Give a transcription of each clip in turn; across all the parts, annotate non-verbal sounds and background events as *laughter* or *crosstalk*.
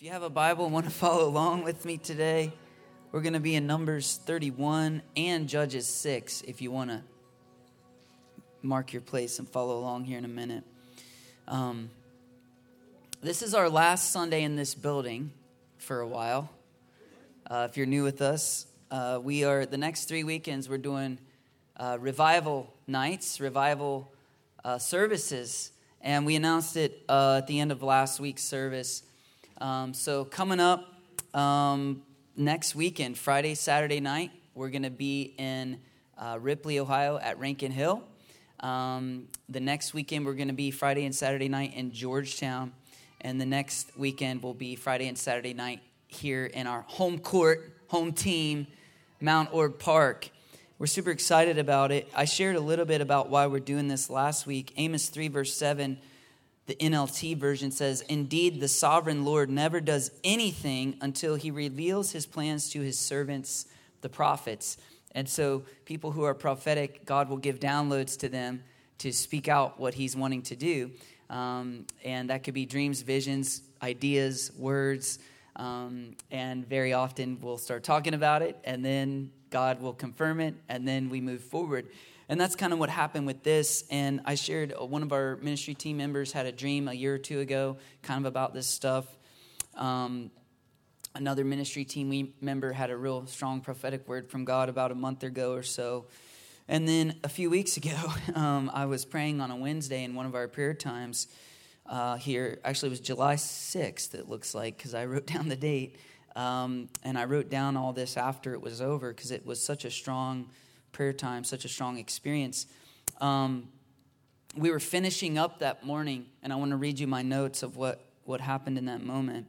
If you have a Bible and want to *laughs* follow along with me today, we're going to be in Numbers 31 and Judges 6 if you want to mark your place and follow along here in a minute. Um, this is our last Sunday in this building for a while. Uh, if you're new with us, uh, we are the next three weekends we're doing uh, revival nights, revival uh, services, and we announced it uh, at the end of last week's service um, so, coming up um, next weekend, Friday, Saturday night, we're going to be in uh, Ripley, Ohio at Rankin Hill. Um, the next weekend, we're going to be Friday and Saturday night in Georgetown. And the next weekend will be Friday and Saturday night here in our home court, home team, Mount Orab Park. We're super excited about it. I shared a little bit about why we're doing this last week. Amos 3, verse 7 the NLT version says, Indeed, the sovereign Lord never does anything until he reveals his plans to his servants, the prophets. And so, people who are prophetic, God will give downloads to them to speak out what he's wanting to do. Um, and that could be dreams, visions, ideas, words. Um, and very often we'll start talking about it, and then God will confirm it, and then we move forward. And that's kind of what happened with this. And I shared uh, one of our ministry team members had a dream a year or two ago, kind of about this stuff. Um, another ministry team member had a real strong prophetic word from God about a month ago or so. And then a few weeks *laughs* ago, um, I was praying on a Wednesday in one of our prayer times uh, here. Actually, it was July 6th, it looks like, because I *laughs* wrote down the date. Um, and I wrote down all this after it was over because it was such a strong prayer time, such a strong experience. Um, we were finishing up that morning, and I want to read you my notes of what, what happened in that moment.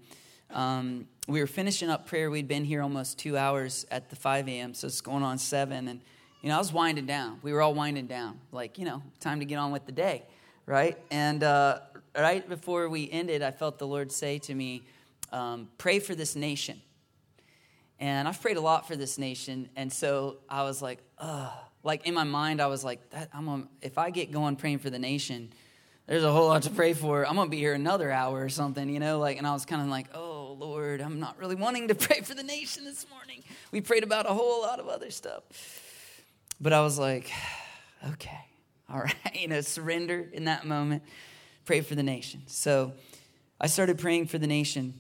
Um, we were finishing up prayer. We'd been here almost two hours at the 5 a.m., so it's going on 7. And, you know, I was winding down. We were all winding down, like, you know, time to get on with the day, right? And uh, right before we ended, I felt the Lord say to me, um, Pray for this nation. And I've prayed a lot for this nation. And so I was like, ugh. Like in my mind, I was like, I'm if I get going praying for the nation, there's a whole lot to pray for. I'm going to be here another hour or something, you know? Like, and I was kind of like, oh, Lord, I'm not really wanting to *laughs* pray for the nation this morning. We prayed about a whole lot of other stuff. But I was like, *sighs* okay, all *laughs* right, you know, surrender in that moment, pray for the nation. So I started praying for the nation.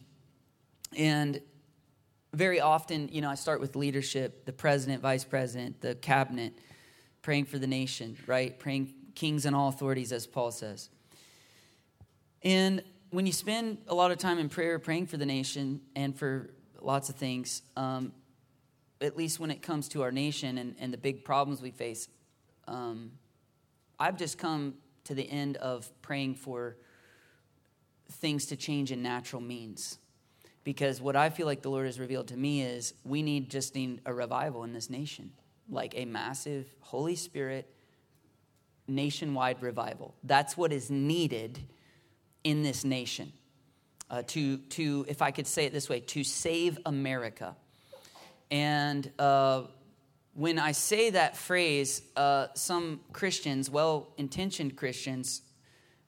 And very often, you know, I start with leadership, the president, vice president, the cabinet, praying for the nation, right? Praying kings and all authorities, as Paul says. And when you spend a lot of time in prayer praying for the nation and for lots of things, um, at least when it comes to our nation and, and the big problems we face, um, I've just come to the end of praying for things to change in natural means because what I feel like the Lord has revealed to me is we need just need a revival in this nation, like a massive Holy Spirit nationwide revival. That's what is needed in this nation. Uh, to, to, if I could say it this way, to save America. And uh, when I say that phrase, uh, some Christians, well intentioned Christians,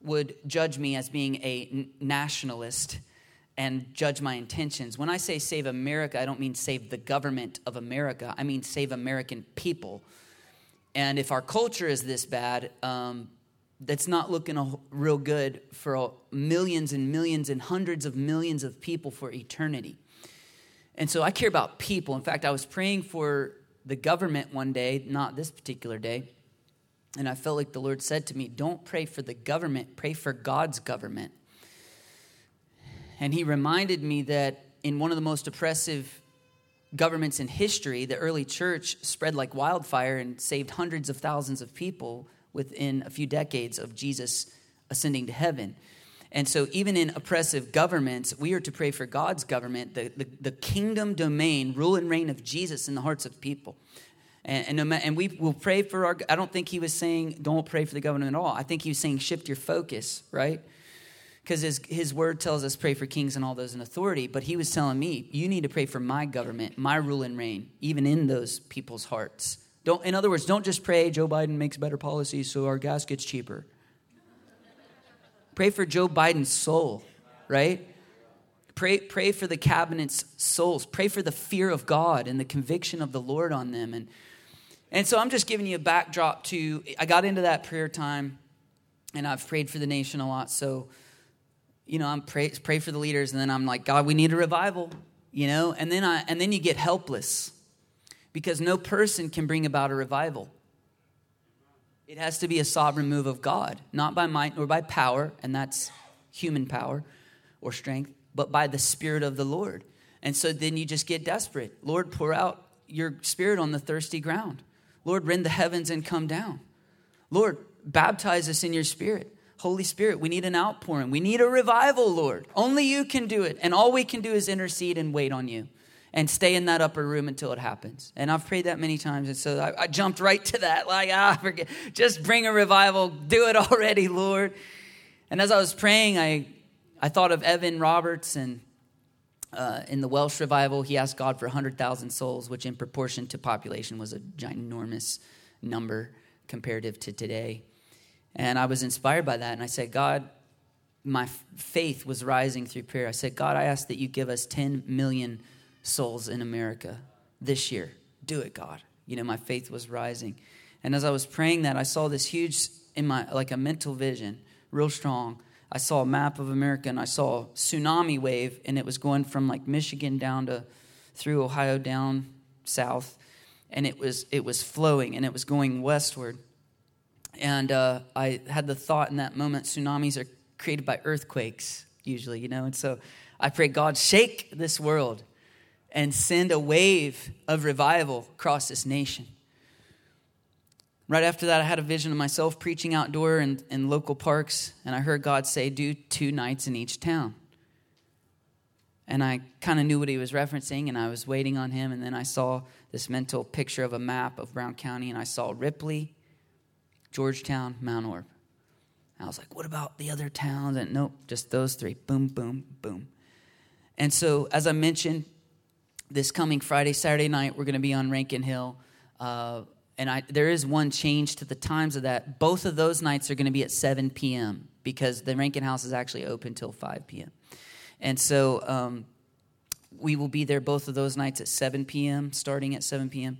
would judge me as being a nationalist and judge my intentions. When I say save America, I don't mean save the government of America, I mean save American people. And if our culture is this bad, um, that's not looking real good for millions and millions and hundreds of millions of people for eternity. And so I care about people. In fact, I was praying for the government one day, not this particular day, and I felt like the Lord said to me, Don't pray for the government, pray for God's government. And he reminded me that in one of the most oppressive governments in history, the early church spread like wildfire and saved hundreds of thousands of people within a few decades of Jesus ascending to heaven. And so, even in oppressive governments, we are to pray for God's government, the, the, the kingdom domain, rule and reign of Jesus in the hearts of people. And, and, and, we will pray for our, I don't think he was saying don't pray for the government at all. I think he was saying shift your focus, right? Because his, his word tells us pray for kings and all those in authority but he was telling me you need to pray for my government my rule and reign even in those people's hearts don't in other words don't just pray joe biden makes better policies so our gas gets cheaper pray for joe biden's soul right Pray, pray for the cabinet's souls. Pray for the fear of God and the conviction of the Lord on them. And, and so I'm just giving you a backdrop to, I got into that prayer time and I've prayed for the nation a lot. So, you know, I'm pray, pray for the leaders and then I'm like, God, we need a revival, you know? And then I, and then you get helpless because no person can bring about a revival. It has to be a sovereign move of God, not by might nor by power, and that's human power or strength, but by the Spirit of the Lord. And so then you just get desperate. Lord, pour out your Spirit on the thirsty ground. Lord, rend the heavens and come down. Lord, baptize us in your Spirit. Holy Spirit, we need an outpouring. We need a revival, Lord. Only you can do it. And all we can do is intercede and wait on you and stay in that upper room until it happens. And I've prayed that many times. And so I, I jumped right to that. Like, ah, forget, just bring a revival. Do it *laughs* already, Lord. And as I was praying, I, I thought of Evan Roberts and uh, in the Welsh revival, he asked God for 100,000 souls, which in proportion to population was a ginormous number comparative to today. And I was inspired by that. And I said, God, my faith was rising through prayer. I said, God, I ask that you give us 10 million souls in America this year. Do it, God. You know, my faith was rising. And as I was praying that, I saw this huge, in my, like a mental vision, real strong. I saw a map of America and I saw a tsunami wave, and it was going from like Michigan down to through Ohio down south. And it was, it was flowing and it was going westward. And uh, I had the thought in that moment tsunamis are created by earthquakes, usually, you know. And so I pray, God, shake this world and send a wave of revival across this nation. Right after that, I had a vision of myself preaching outdoor in, in local parks, and I heard God say, Do two nights in each town. And I kind of knew what he was referencing, and I was waiting on him. And then I saw this mental picture of a map of Brown County, and I saw Ripley, Georgetown, Mount Orab. I was like, What about the other towns? And nope, just those three. Boom, boom, boom. And so, as I mentioned, this coming Friday, Saturday night, we're going to be on Rankin Hill. Uh, and I, there is one change to the times of that. Both of those nights are going to be at 7 p.m. because the Rankin House is actually open till 5 p.m. And so um, we will be there both of those nights at 7 p.m., starting at 7 p.m.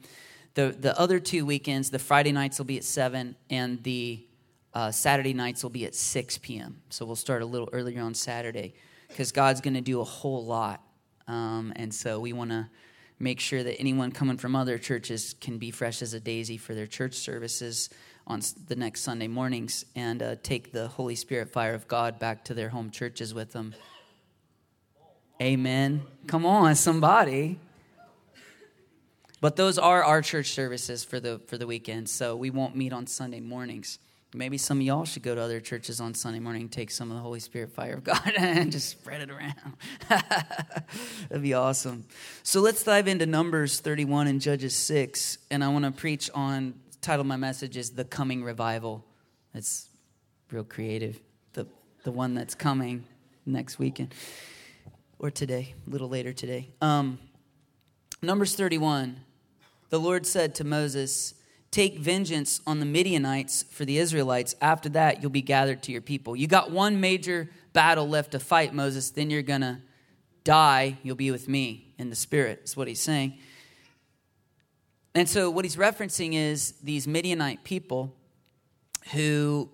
The, the other two weekends, the Friday nights will be at 7, and the uh, Saturday nights will be at 6 p.m. So we'll start a little earlier on Saturday because God's going to do a whole lot um, and so we want to make sure that anyone coming from other churches can be fresh as a daisy for their church services on the next Sunday mornings and uh, take the Holy Spirit fire of God back to their home churches with them. Amen. Come on, somebody. But those are our church services for the for the weekend, so we won't meet on Sunday mornings. Maybe some of y'all should go to other churches on Sunday morning take some of the Holy Spirit fire of *laughs* God and just spread it around. *laughs* That'd be awesome. So let's dive into Numbers 31 and Judges 6. And I want to preach on, title my message is The Coming Revival. It's real creative. The, the one that's coming next weekend or today, a little later today. Um, Numbers 31, the Lord said to Moses, take vengeance on the Midianites for the Israelites. After that, you'll be gathered to your people. You got one major battle left to fight, Moses. Then you're going to die. You'll be with me in the spirit, is what he's saying. And so, what he's referencing is these Midianite people who,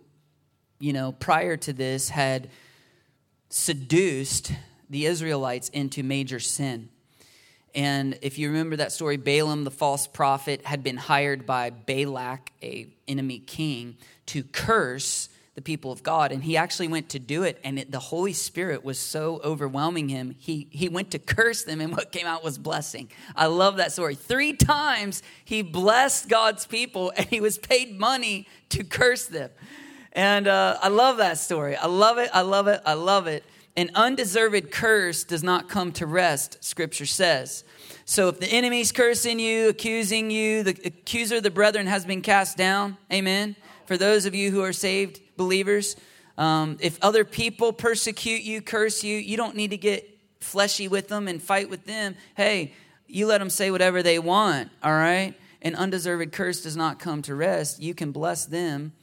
you know, prior to this had seduced the Israelites into major sin. And if you remember that story, Balaam, the false prophet, had been hired by Balak, a enemy king, to curse the people of God. And he actually went to do it, and it, the Holy Spirit was so overwhelming him, he, he went to curse them, and what came out was blessing. I love that story. Three times he blessed God's people, and he was paid money to curse them. And uh, I love that story. I love it. I love it. I love it. An undeserved curse does not come to rest, scripture says. So if the enemy's cursing you, accusing you, the accuser of the brethren has been cast down. Amen. For those of you who are saved believers, um, if other people persecute you, curse you, you don't need to get fleshy with them and fight with them. Hey, you let them say whatever they want, all right? An undeserved curse does not come to rest. You can bless them.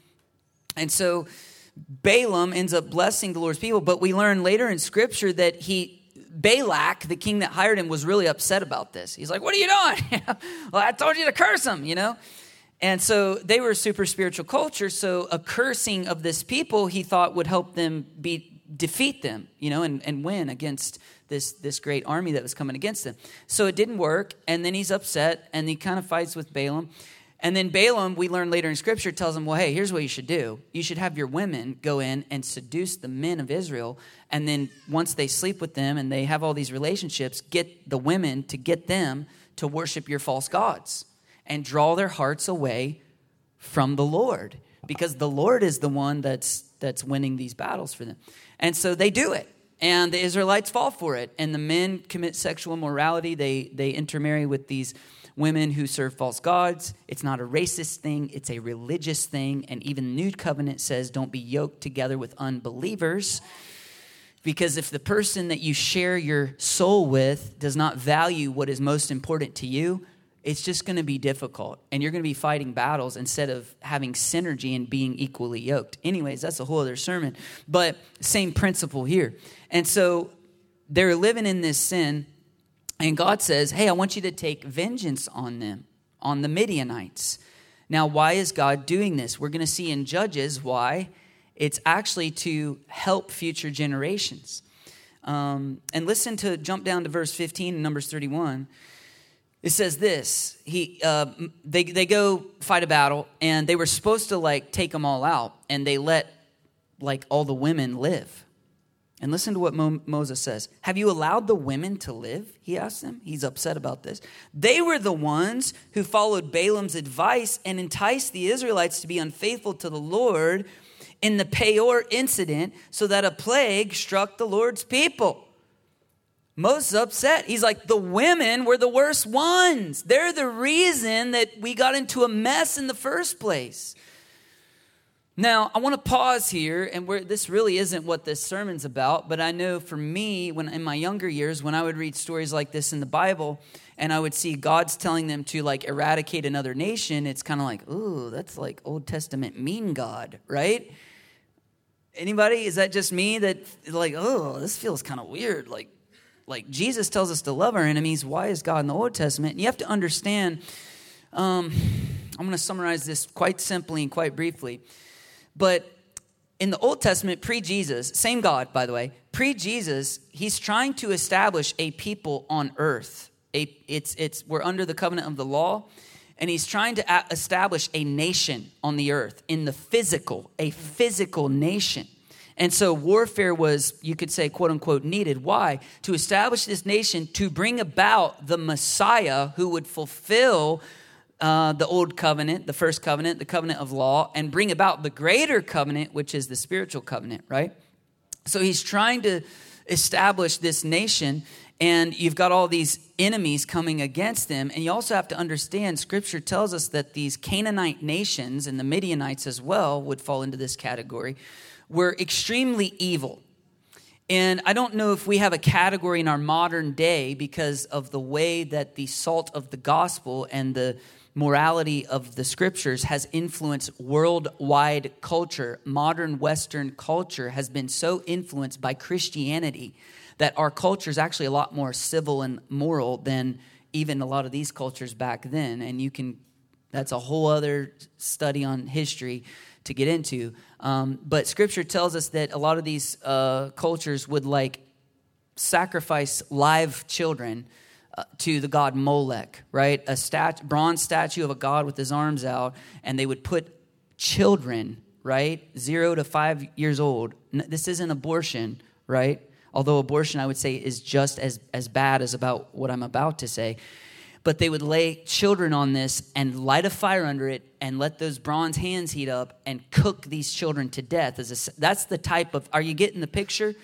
And so Balaam ends up blessing the Lord's people, but we learn later in Scripture that he Balak, the king that hired him, was really upset about this. He's like, What are you doing? *laughs* well, I told you to curse him, you know? And so they were a super spiritual culture. So a cursing of this people, he thought would help them be defeat them, you know, and, and win against this this great army that was coming against them. So it didn't work, and then he's upset, and he kind of fights with Balaam. And then Balaam, we learn later in scripture, tells him, Well, hey, here's what you should do. You should have your women go in and seduce the men of Israel. And then once they sleep with them and they have all these relationships, get the women to get them to worship your false gods and draw their hearts away from the Lord. Because the Lord is the one that's that's winning these battles for them. And so they do it. And the Israelites fall for it. And the men commit sexual immorality. They they intermarry with these women who serve false gods. It's not a racist thing, it's a religious thing. And even the New Covenant says don't be yoked together with unbelievers. Because if the person that you share your soul with does not value what is most important to you, it's just going to be difficult. And you're going to be fighting battles instead of having synergy and being equally yoked. Anyways, that's a whole other sermon. But same principle here. And so they're living in this sin and God says, Hey, I want you to take vengeance on them, on the Midianites. Now, why is God doing this? We're going to see in Judges why. It's actually to help future generations. Um, and listen to jump down to verse 15 in Numbers 31. It says this he, uh, they, they go fight a battle, and they were supposed to like take them all out, and they let like all the women live. And listen to what Mo- Moses says. Have you allowed the women to live? He asked them. He's upset about this. They were the ones who followed Balaam's advice and enticed the Israelites to be unfaithful to the Lord in the Peor incident so that a plague struck the Lord's people. Moses upset. He's like, the women were the worst ones. They're the reason that we got into a mess in the first place. Now, I want to pause here, and this really isn't what this sermon's about, but I know for me, when in my younger years, when I would read stories like this in the Bible, and I would see God's telling them to like eradicate another nation, it's kind of like, ooh, that's like Old Testament mean God, right? Anybody? Is that just me that like, oh, this feels kind of weird? Like, like Jesus tells us to love our enemies. Why is God in the Old Testament? And you have to understand. Um, I'm going to summarize this quite simply and quite briefly but in the Old Testament, pre Jesus, same God, by the way, pre Jesus, he's trying to establish a people on earth. A, it's, it's, we're under the covenant of the law, and he's trying to establish a nation on the earth in the physical, a physical nation. And so warfare was, you could say, quote unquote, needed. Why? To establish this nation, to bring about the Messiah who would fulfill uh, the old covenant, the first covenant, the covenant of law, and bring about the greater covenant, which is the spiritual covenant, right? So he's trying to establish this nation, and you've got all these enemies coming against them. And you also have to understand, scripture tells us that these Canaanite nations and the Midianites as well would fall into this category, were extremely evil. And I don't know if we have a category in our modern day because of the way that the salt of the gospel and the morality of the scriptures has influenced worldwide culture. Modern Western culture has been so influenced by Christianity that our culture is actually a lot more civil and moral than even a lot of these cultures back then. And you can, that's a whole other study on history to get into. Um, but scripture tells us that a lot of these uh, cultures would like sacrifice live children to the god Molech, right? A stat- bronze statue of a god with his arms out, and they would put children, right? Zero to five years old. This isn't abortion, right? Although abortion, I would say, is just as, as bad as about what I'm about to say. But they would lay children on this and light a fire under it and let those bronze hands heat up and cook these children to death. As a, that's the type of, are you getting the picture?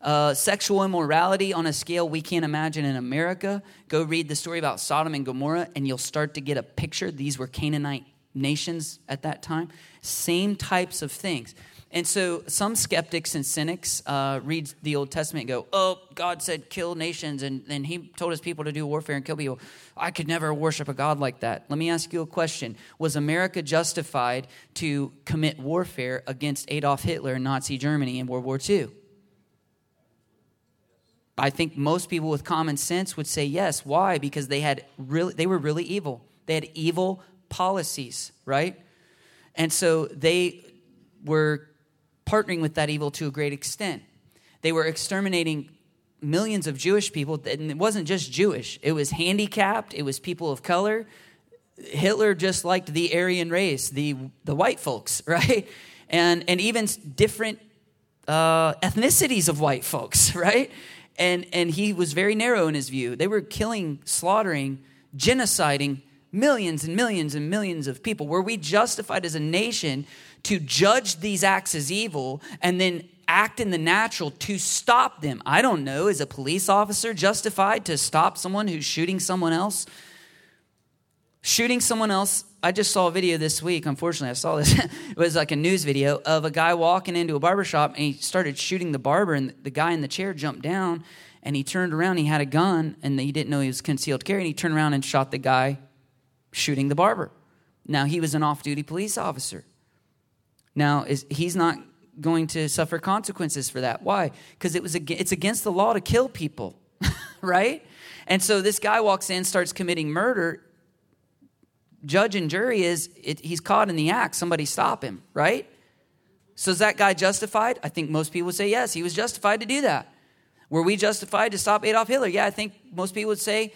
Uh, sexual immorality on a scale we can't imagine in America. Go read the story about Sodom and Gomorrah, and you'll start to get a picture. These were Canaanite nations at that time. Same types of things. And so some skeptics and cynics uh, read the Old Testament and go, oh, God said kill nations, and, and he told his people to do warfare and kill people. I could never worship a God like that. Let me ask you a question. Was America justified to commit warfare against Adolf Hitler and Nazi Germany in World War II? I think most people with common sense would say yes. Why? Because they had really they were really evil. They had evil policies, right? And so they were partnering with that evil to a great extent. They were exterminating millions of Jewish people, and it wasn't just Jewish, it was handicapped, it was people of color. Hitler just liked the Aryan race, the, the white folks, *laughs* right? And, and even different uh, ethnicities of white folks, *laughs* right? And, and he was very narrow in his view. They were killing, slaughtering, genociding millions and millions and millions of people. Were we justified as a nation to judge these acts as evil and then act in the natural to stop them? I don't know. Is a police officer justified to stop someone who's shooting someone else? Shooting someone else. I just saw a video this week. Unfortunately, I saw this. *laughs* it was like a news video of a guy walking into a barber shop and he started shooting the barber, and the guy in the chair jumped down and he turned around. He had a gun and he didn't know he was concealed carry, and he turned around and shot the guy shooting the barber. Now, he was an off duty police officer. Now, is, he's not going to suffer consequences for that. Why? Because it was it's against the law to kill people, *laughs* right? And so this guy walks in, starts committing murder. Judge and jury is it, he's caught in the act. Somebody stop him, right? So is that guy justified? I think most people would say yes. He was justified to do that. Were we justified to stop Adolf Hitler? Yeah, I think most people would say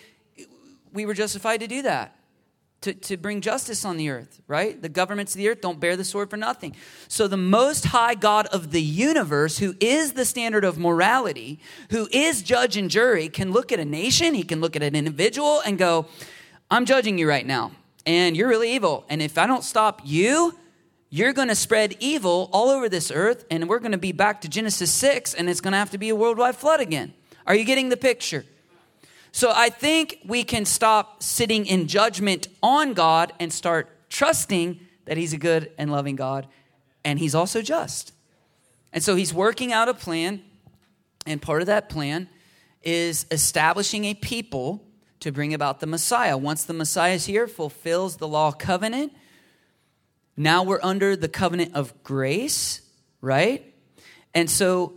we were justified to do that to, to bring justice on the earth, right? The governments of the earth don't bear the sword for nothing. So, the most high God of the universe, who is the standard of morality, who is judge and jury, can look at a nation, he can look at an individual and go, I'm judging you right now, and you're really evil. And if I don't stop you, you're going to spread evil all over this earth, and we're going to be back to Genesis 6, and it's going to have to be a worldwide flood again. Are you getting the picture? So I think we can stop sitting in judgment on God and start trusting that He's a good and loving God and He's also just. And so He's working out a plan, and part of that plan is establishing a people to bring about the Messiah. Once the Messiah is here, fulfills the law covenant. Now we're under the covenant of grace, right? And so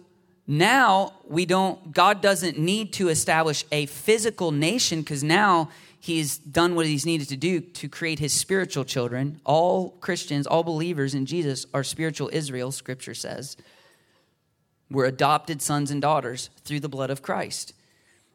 now we don't god doesn't need to establish a physical nation because now he's done what he's needed to do to create his spiritual children all christians all believers in jesus are spiritual israel scripture says we're adopted sons and daughters through the blood of christ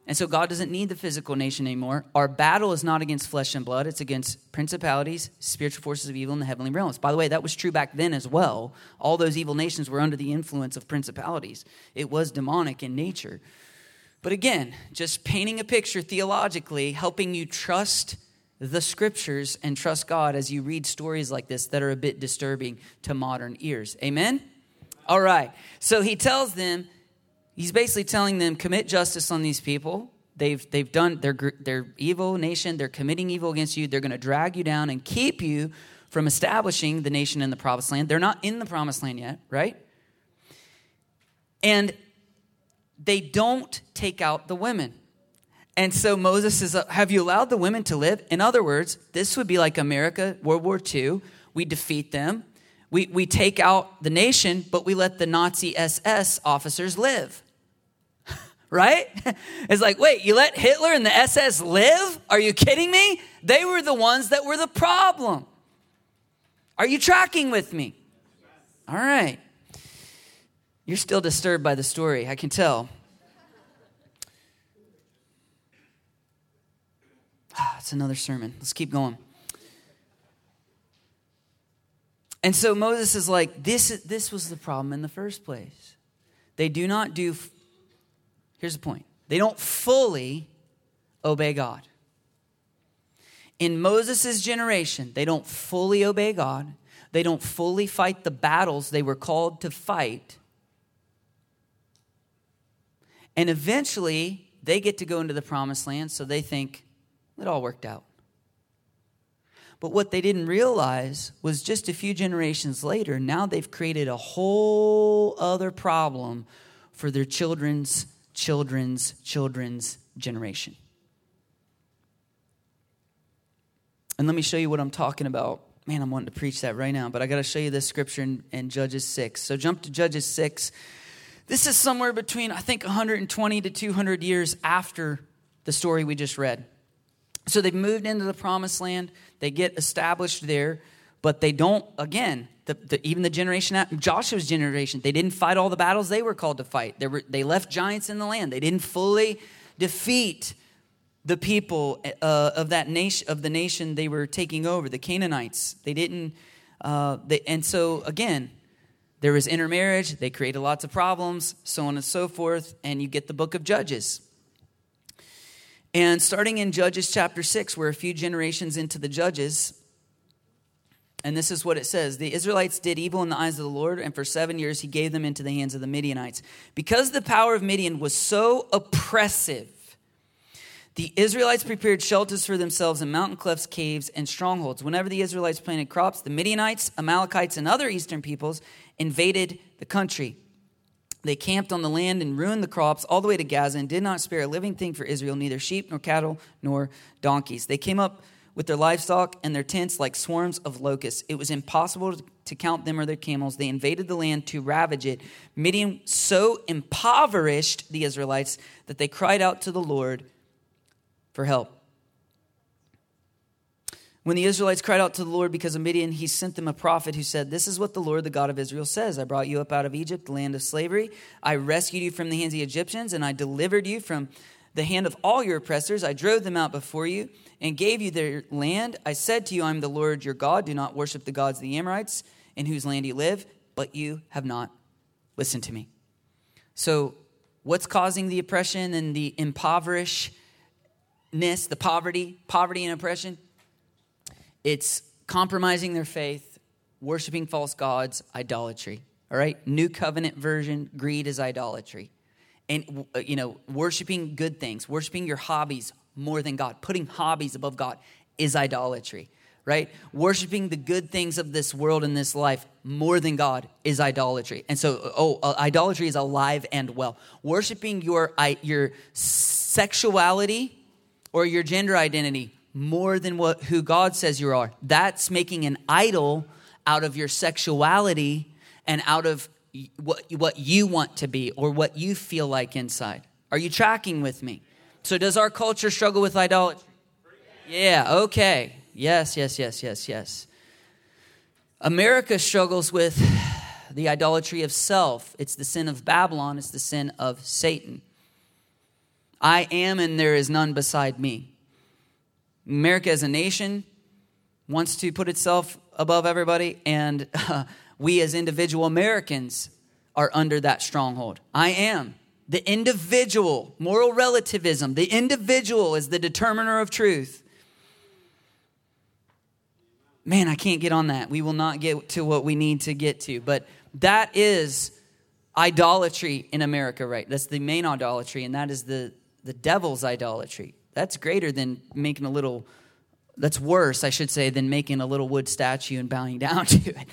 and so God doesn't need the physical nation anymore. Our battle is not against flesh and blood, it's against principalities, spiritual forces of evil in the heavenly realms. By the way, that was true back then as well. All those evil nations were under the influence of principalities, it was demonic in nature. But again, just painting a picture theologically, helping you trust the scriptures and trust God as you read stories like this that are a bit disturbing to modern ears. Amen? All right. So he tells them He's basically telling them, commit justice on these people. They've, they've done, they're, they're evil nation. They're committing evil against you. They're going to drag you down and keep you from establishing the nation in the promised land. They're not in the promised land yet, right? And they don't take out the women. And so Moses says, uh, Have you allowed the women to live? In other words, this would be like America, World War II. We defeat them, we, we take out the nation, but we let the Nazi SS officers live. *laughs* right? *laughs* It's like, wait, you let Hitler and the SS live? Are you kidding me? They were the ones that were the problem. Are you tracking with me? All right. You're still disturbed by the story, I can tell. *sighs* Ah, it's another sermon. Let's keep going. And so Moses is like, this, this was the problem in the first place. They do not do, here's the point they don't fully obey God. In Moses' generation, they don't fully obey God. They don't fully fight the battles they were called to fight. And eventually, they get to go into the promised land, so they think it all worked out. But what they didn't realize was just a few generations later, now they've created a whole other problem for their children's children's children's generation. And let me show you what I'm talking about. Man, I'm wanting to preach that right now, but I got to show you this scripture in, in, Judges 6. So jump to Judges 6. This is somewhere between, I think, 120 to 200 years after the story we just read. So they've moved into the promised land, they get established there, but they don't, again, the, the, even the generation, Joshua's generation, they didn't fight all the battles they were called to fight. They, were, they left giants in the land. They didn't fully defeat the people uh, of that nation, of the nation they were taking over, the Canaanites. They didn't, uh, they, and so again, there was intermarriage, they created lots of problems, so on and so forth, and you get the book of Judges. And starting in Judges chapter 6, we're a few generations into the Judges, and this is what it says The Israelites did evil in the eyes of the Lord, and for seven years he gave them into the hands of the Midianites. Because the power of Midian was so oppressive, the Israelites prepared shelters for themselves in mountain clefts, caves, and strongholds. Whenever the Israelites planted crops, the Midianites, Amalekites, and other eastern peoples invaded the country. They camped on the land and ruined the crops all the way to Gaza and did not spare a living thing for Israel, neither sheep nor cattle nor donkeys. They came up with their livestock and their tents like swarms of locusts. It was impossible to count them or their camels. They invaded the land to ravage it. Midian so impoverished the Israelites that they cried out to the Lord for help. When the Israelites cried out to the Lord because of Midian, he sent them a prophet who said, This is what the Lord, the God of Israel, says I brought you up out of Egypt, the land of slavery. I rescued you from the hands of the Egyptians, and I delivered you from the hand of all your oppressors. I drove them out before you and gave you their land. I said to you, I am the Lord your God. Do not worship the gods of the Amorites in whose land you live, but you have not listened to me. So, what's causing the oppression and the impoverishedness, the poverty, poverty and oppression? It's compromising their faith, worshiping false gods, idolatry. All right? New covenant version, greed is idolatry and uh, you know worshiping good things worshiping your hobbies more than god putting hobbies above god is idolatry right worshiping the good things of this world and this life more than god is idolatry and so oh uh, idolatry is alive and well worshiping your your sexuality or your gender identity more than what who god says you are that's making an idol out of your sexuality and out of what, what you want to be or what you feel like inside. Are you tracking with me? So, does our culture struggle with idolatry? Yeah, okay. Yes, yes, yes, yes, yes. America struggles with the idolatry of self. It's the sin of Babylon, it's the sin of Satan. I am, and there is none beside me. America as a nation wants to put itself above everybody, and *laughs* uh, we as individual Americans are under that stronghold. I am. The individual, moral relativism, the individual is the determiner of truth. Man, I can't get on that. We will not get to what we need to get to. But that is idolatry in America, right? That's the main idolatry, and that is the, the devil's idolatry. That's greater than making a little, that's worse, I should say, than making a little wood statue and bowing *laughs* down to it.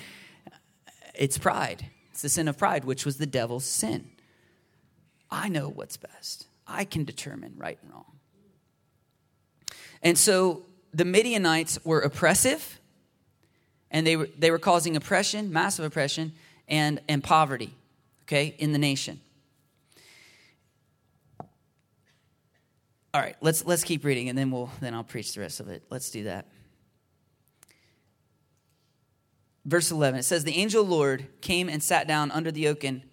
It's pride. It's the sin of pride, which was the devil's sin. I know what's best. I can determine right and wrong. And so the Midianites were oppressive, and they were, they were causing oppression, massive oppression, and, and poverty, okay, in the nation. All right, let's, let's keep reading, and then, we'll, then I'll preach the rest of it. Let's do that verse 11, it says, The angel Lord came and sat down under the oak in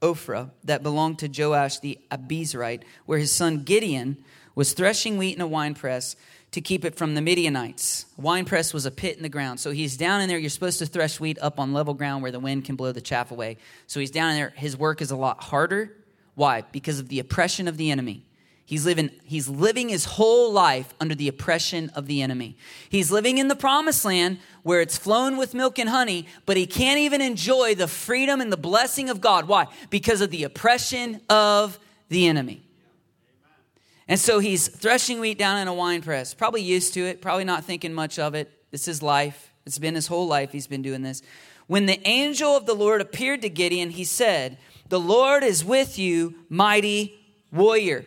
Ophrah that belonged to Joash the Abiezrite, where his son Gideon was threshing wheat in a winepress to keep it from the Midianites. Winepress was a pit in the ground. So he's down in there. You're supposed to thresh wheat up on level ground where the wind can blow the chaff away. So he's down in there. His work is a lot harder. Why? Because of the oppression of the enemy. He's living, he's living his whole life under the oppression of the enemy. He's living in the promised land where it's flown with milk and honey, but he can't even enjoy the freedom and the blessing of God. Why? Because of the oppression of the enemy. And so he's threshing wheat down in a wine press, probably used to it, probably not thinking much of it. It's his life. It's been his whole life he's been doing this. When the angel of the Lord appeared to Gideon, he said, The Lord is with you, mighty warrior.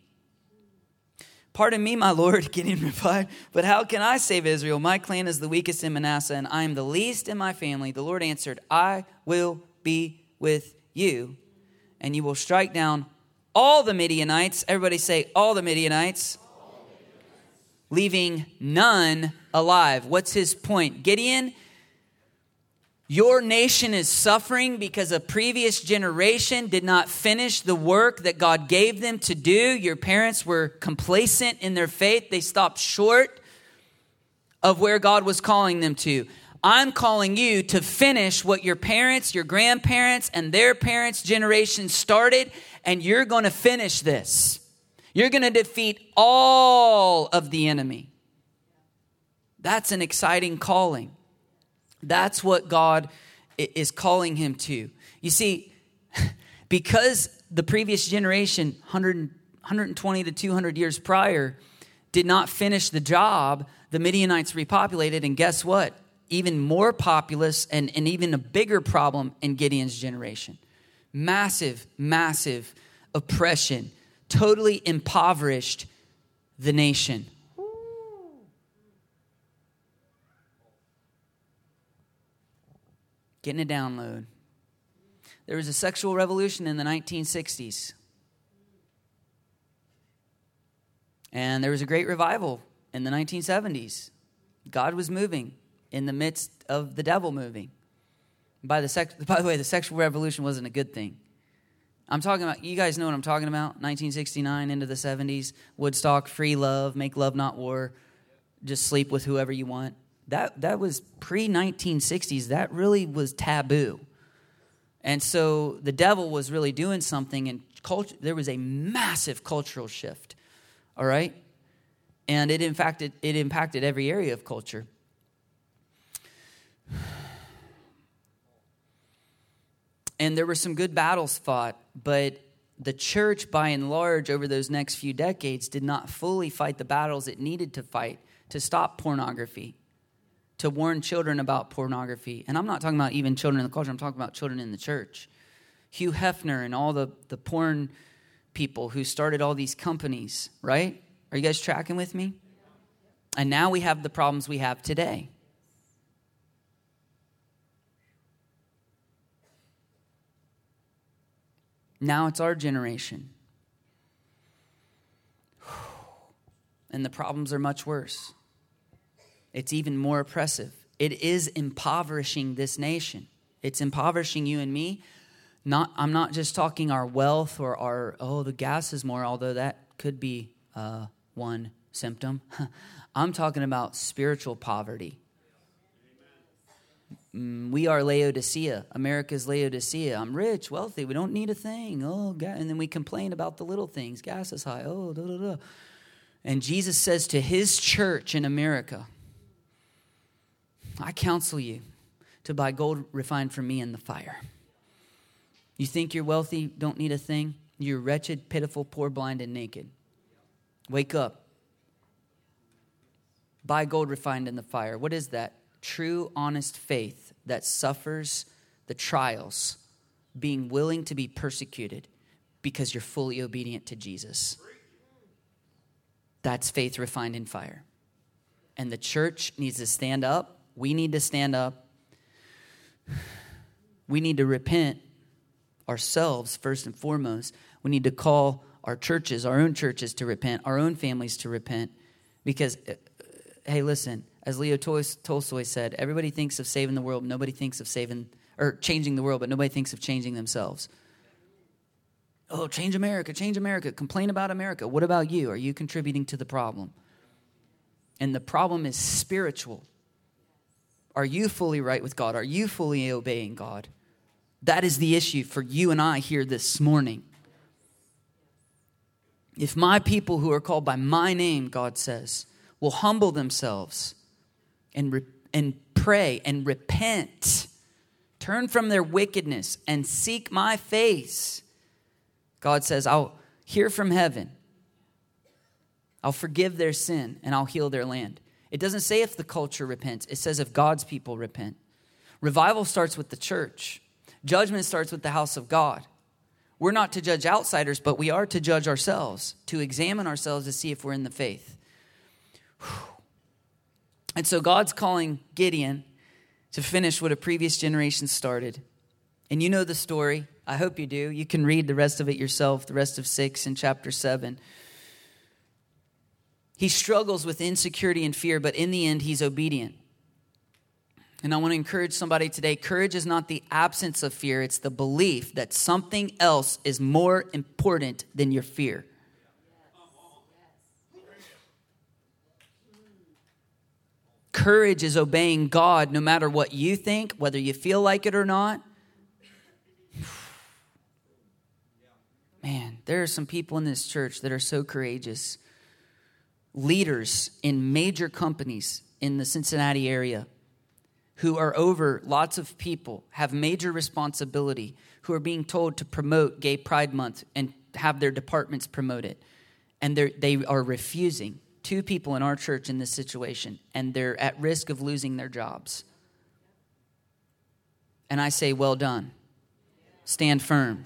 Pardon me, my Lord, *laughs* Gideon replied, but how can I save Israel? My clan is the weakest in Manasseh, and I am the least in my family. The Lord answered, I will be with you, and you will strike down all the Midianites. Everybody say, all the Midianites. Leaving none alive. What's his point? Gideon, your nation is suffering because a previous generation did not finish the work that God gave them to do. Your parents were complacent in their faith, they stopped short of where God was calling them to. I'm calling you to finish what your parents, your grandparents, and their parents' generation started, and you're going to finish this. You're going to defeat all of the enemy. That's an exciting calling. That's what God is calling him to. You see, *laughs* because the previous generation, 100, 120 to 200 years prior, did not finish the job, the Midianites repopulated, and guess what? Even more populous and, and even a bigger problem in Gideon's generation. Massive, massive oppression, totally impoverished the nation. Getting a download. There was a sexual revolution in the 1960s. And there was a great revival in the 1970s. God was moving in the midst of the devil moving. By the, sex, *laughs* by the way, the sexual revolution wasn't a good thing. I'm talking about, you guys know what I'm talking about? 1969 into the 70s, Woodstock, free love, make love, not war, just sleep with whoever you want. That, that was pre 1960s. That really was taboo. And so the devil was really doing something, and culture, there was a massive cultural shift. All right? And it, in fact, it, it impacted every area of culture. And there were some good battles fought, but the church, by and large, over those next few decades, did not fully fight the battles it needed to fight to stop pornography, to warn children about pornography. And I'm not talking about even children in the culture, I'm talking about children in the church. Hugh Hefner and all the, the porn people who started all these companies, right? Are you guys tracking with me? And now we have the problems we have today. Now it's our generation. *sighs* And the problems are much worse. It's even more oppressive. It is impoverishing this nation. It's impoverishing you and me. Not, I'm not just talking our wealth or our, oh, the gas is more, although that could be uh, one symptom. *laughs* I'm talking about spiritual poverty. Mm, we are Laodicea. America's Laodicea. I'm rich, wealthy. We don't need a thing. Oh, God. and then we complain about the little things. Gas is high. Oh, da da da. And Jesus says to his church in America, I counsel you to buy gold refined from me in the fire. You think you're wealthy, don't need a thing? You're wretched, pitiful, poor, blind, and naked. Wake up. Buy gold refined in the fire. What is that? true, honest faith that suffers the trials, being willing to be persecuted because you're fully obedient to Jesus. That's faith refined in fire. And the church needs to stand up. We need to stand up. We need to repent ourselves first and foremost. We need to call our churches, our own churches, to repent, our own families to repent. Because, uh, hey, listen, as Leo Tolstoy said, everybody thinks of saving the world, nobody thinks of saving or changing the world, but nobody thinks of changing themselves. Oh, change America, change America, complain about America. What about you? Are you contributing to the problem? And the problem is spiritual. Are you fully right with God? Are you fully obeying God? That is the issue for you and I here this morning. If my people who are called by my name, God says, will humble themselves and, re- and pray and repent, turn from their wickedness and seek my face, God says, I'll hear from heaven I'll forgive their sin and I'll heal their land. It doesn't say if the culture repents, it says if God's people repent. Revival starts with the church, judgment starts with the house of God. We're not to judge outsiders, but we are to judge ourselves, to examine ourselves to see if we're in the faith. And so God's calling Gideon to finish what a previous generation started. And you know the story. I hope you do. You can read the rest of it yourself, the rest of six and chapter seven. He struggles with insecurity and fear, but in the end, he's obedient. And I want to encourage somebody today courage is not the absence of fear, it's the belief that something else is more important than your fear. Courage is obeying God no matter what you think, whether you feel like it or not. *sighs* Man, there are some people in this church that are so courageous leaders in major companies in the Cincinnati area who are over lots of people, have major responsibility, who are being told to promote Gay Pride Month and have their departments promote it. And they are refusing. Two people in our church in this situation, and they're at risk of losing their jobs. And I say, well done. Stand firm.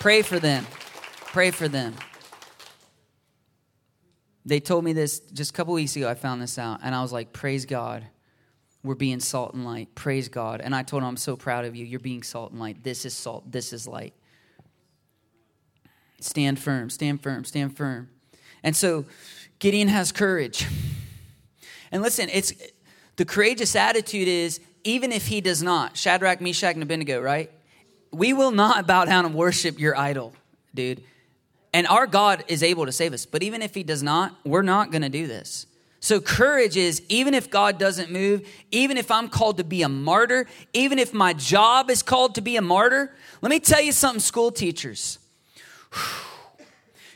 Pray for them. Pray for them. They told me this just a couple weeks ago. I found this out, and I was like, Praise God. We're being salt and light. Praise God. And I told them, I'm so proud of you. You're being salt and light. This is salt. This is light. Stand firm, stand firm, stand firm. And so Gideon has courage. And listen, it's the courageous attitude is even if he does not, Shadrach, Meshach, and Abednego, right? We will not bow down and worship your idol dude. And our God is able to save us. But even if He does not, we're not going to do this. So, courage is even if God doesn't move, even if I'm called to be a martyr, even if my job is called to be a martyr, let me tell you something, school teachers.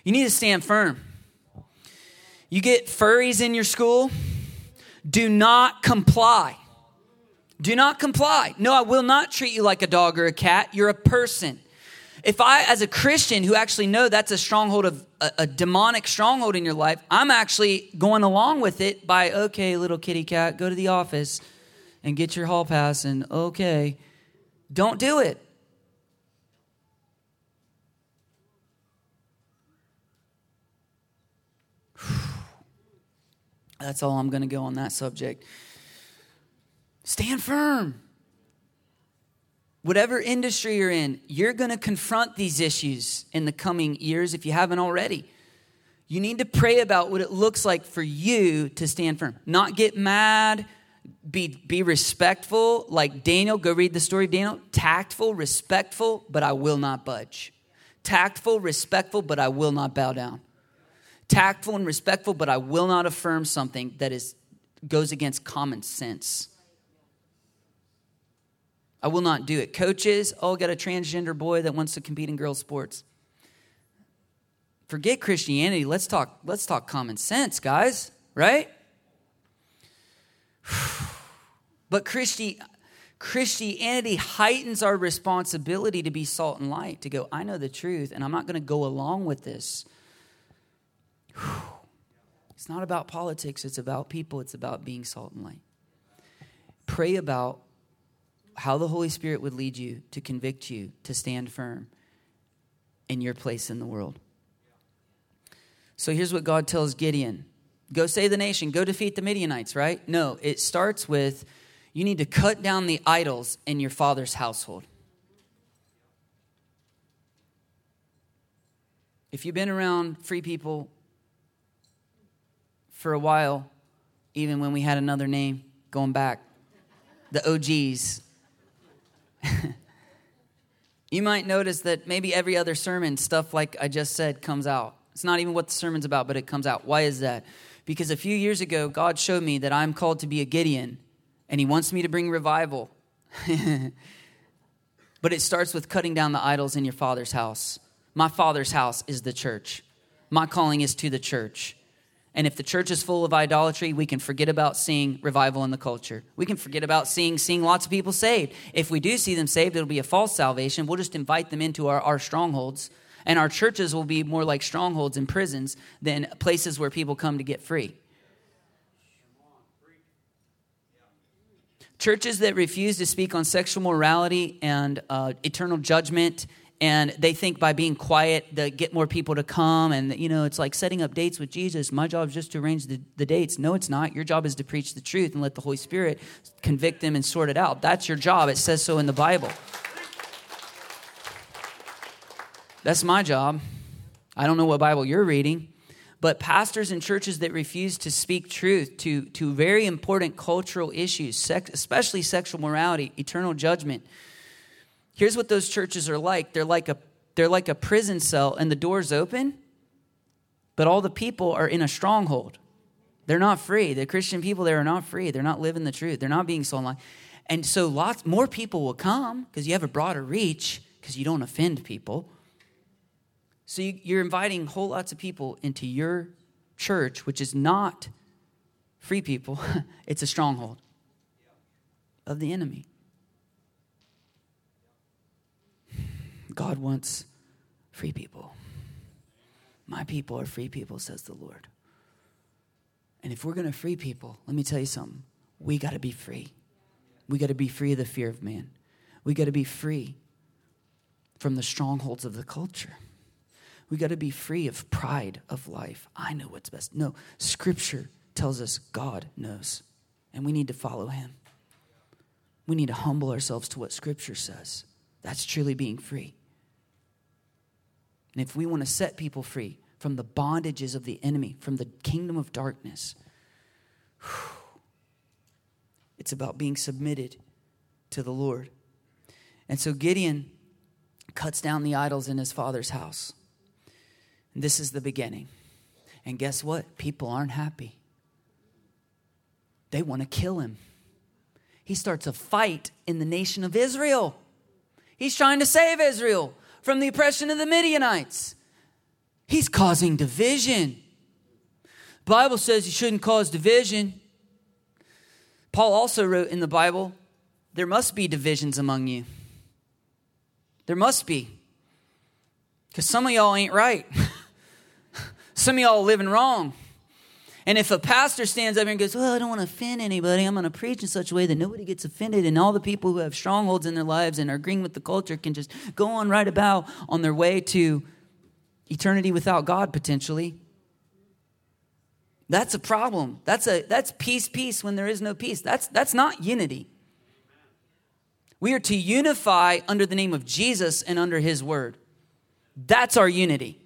You need to stand firm. You get furries in your school, do not comply. Do not comply. No, I will not treat you like a dog or a cat. You're a person if I, as a Christian who actually know that's a stronghold of a, a, demonic stronghold in your life, I'm actually going along with it by, okay, little kitty cat, go to the office and get your hall pass, and okay, don't do it. *sighs* That's all I'm going to go on that subject. Stand firm whatever industry you're in, you're going to confront these issues in the coming years if you haven't already. You need to pray about what it looks like for you to stand firm, not get mad, be, be respectful. Like Daniel, go read the story of Daniel. Tactful, respectful, but I will not budge. Tactful, respectful, but I will not bow down. Tactful and respectful, but I will not affirm something that is, goes against common sense. I will not do it. Coaches, oh, got a transgender boy that wants to compete in girls' sports. Forget Christianity. Let's talk, let's talk common sense, guys, right? *sighs* But Christi, Christianity heightens our responsibility to be salt and light, to go, I know the truth, and I'm not going to go along with this. *sighs* It's not about politics, it's about people, it's about being salt and light. Pray about how the Holy Spirit would lead you to convict you to stand firm in your place in the world. So here's what God tells Gideon go save the nation, go defeat the Midianites, right? No, it starts with you need to cut down the idols in your father's household. If you've been around free people for a while, even when we had another name going back, the OGs, *laughs* you might notice that maybe every other sermon, stuff like I just said, comes out. It's not even what the sermon's about, but it comes out. Why is that? Because a few years ago, God showed me that I'm called to be a Gideon, and He wants me to bring revival. *laughs* but it starts with cutting down the idols in your father's house. My father's house is the church. My calling is to the church. And if the church is full of idolatry, we can forget about seeing revival in the culture. We can forget about seeing seeing lots of people saved. If we do see them saved, it'll be a false salvation. We'll just invite them into our, our strongholds And our churches will be more like strongholds and prisons than places where people come to get free. Churches that refuse to speak on sexual morality and uh, eternal judgment and they think by being quiet they get more people to come and you know it's like setting up dates with jesus. My job is just to arrange the, the dates. No it's not. Your job is to preach the truth and let the holy spirit convict them and sort it out. That's your job. It says so in the bible. That's my job. I don't know what bible you're reading but pastors and churches that refuse to speak truth to, to very important cultural issues especially sexual morality eternal judgment Here's what those churches are like. They're like a they're like a prison cell and the door's open, but all the people are in a stronghold. They're not free. The Christian people there are not free. They're not living the truth. They're not being sold online. And so lots more people will come because you have a broader reach because you don't offend people. So you, are inviting whole lots of people into your church, which is not free people. *laughs* it's a stronghold of the enemy. God wants free people. My people are free people, says the Lord. And if we're going to free people, let me tell you something. We got to be free. We got to be free of the fear of man. We got to be free from the strongholds of the culture. We got to be free of pride of life. I know what's best. No, Scripture tells us God knows, and we need to follow Him. We need to humble ourselves to what Scripture says. That's truly being free. And if we want to set people free from the bondages of the enemy, from the kingdom of darkness, it's about being submitted to the Lord. And so Gideon cuts down the idols in his father's house. And this is the beginning. And guess what? People aren't happy. They want to kill him. He starts a fight in the nation of Israel. He's trying to save Israel from the oppression of the Midianites. He's causing division. The Bible says you shouldn't cause division. Paul also wrote in the Bible, there must be divisions among you. There must be. Because some of y'all ain't right. *laughs* some of y'all living wrong. And if a pastor stands up here and goes, Well, I don't want to offend anybody, I'm going to preach in such a way that nobody gets offended, and all the people who have strongholds in their lives and are agreeing with the culture can just go on right about on their way to eternity without God potentially. That's a problem. That's a that's peace, peace when there is no peace. That's that's not unity. We are to unify under the name of Jesus and under his word. That's our unity.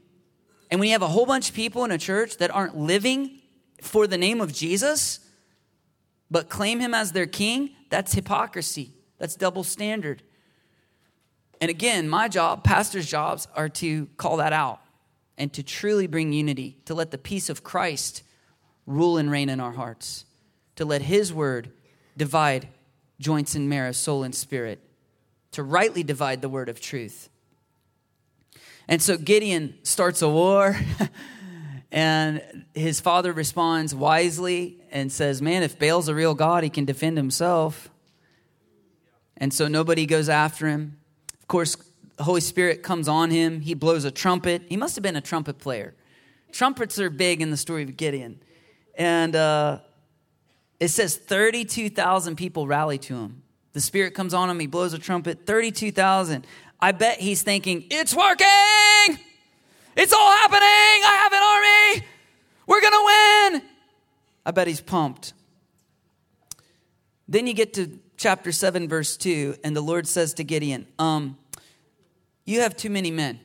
And when you have a whole bunch of people in a church that aren't living for the name of Jesus, but claim him as their king, that's hypocrisy. That's double standard. And again, my job, pastors' jobs, are to call that out and to truly bring unity, to let the peace of Christ rule and reign in our hearts, to let his word divide joints and marrow, soul and spirit, to rightly divide the word of truth. And so Gideon starts a war. *laughs* And his father responds wisely and says, Man, if Baal's a real God, he can defend himself. And so nobody goes after him. Of course, the Holy Spirit comes on him. He blows a trumpet. He must have been a trumpet player. Trumpets are big in the story of Gideon. And uh, it says 32,000 people rally to him. The Spirit comes on him. He blows a trumpet. 32,000. I bet he's thinking, It's working! It's all happening. I have an army. We're going to win. I bet he's pumped. Then you get to chapter 7, verse 2, and the Lord says to Gideon, um, You have too many men.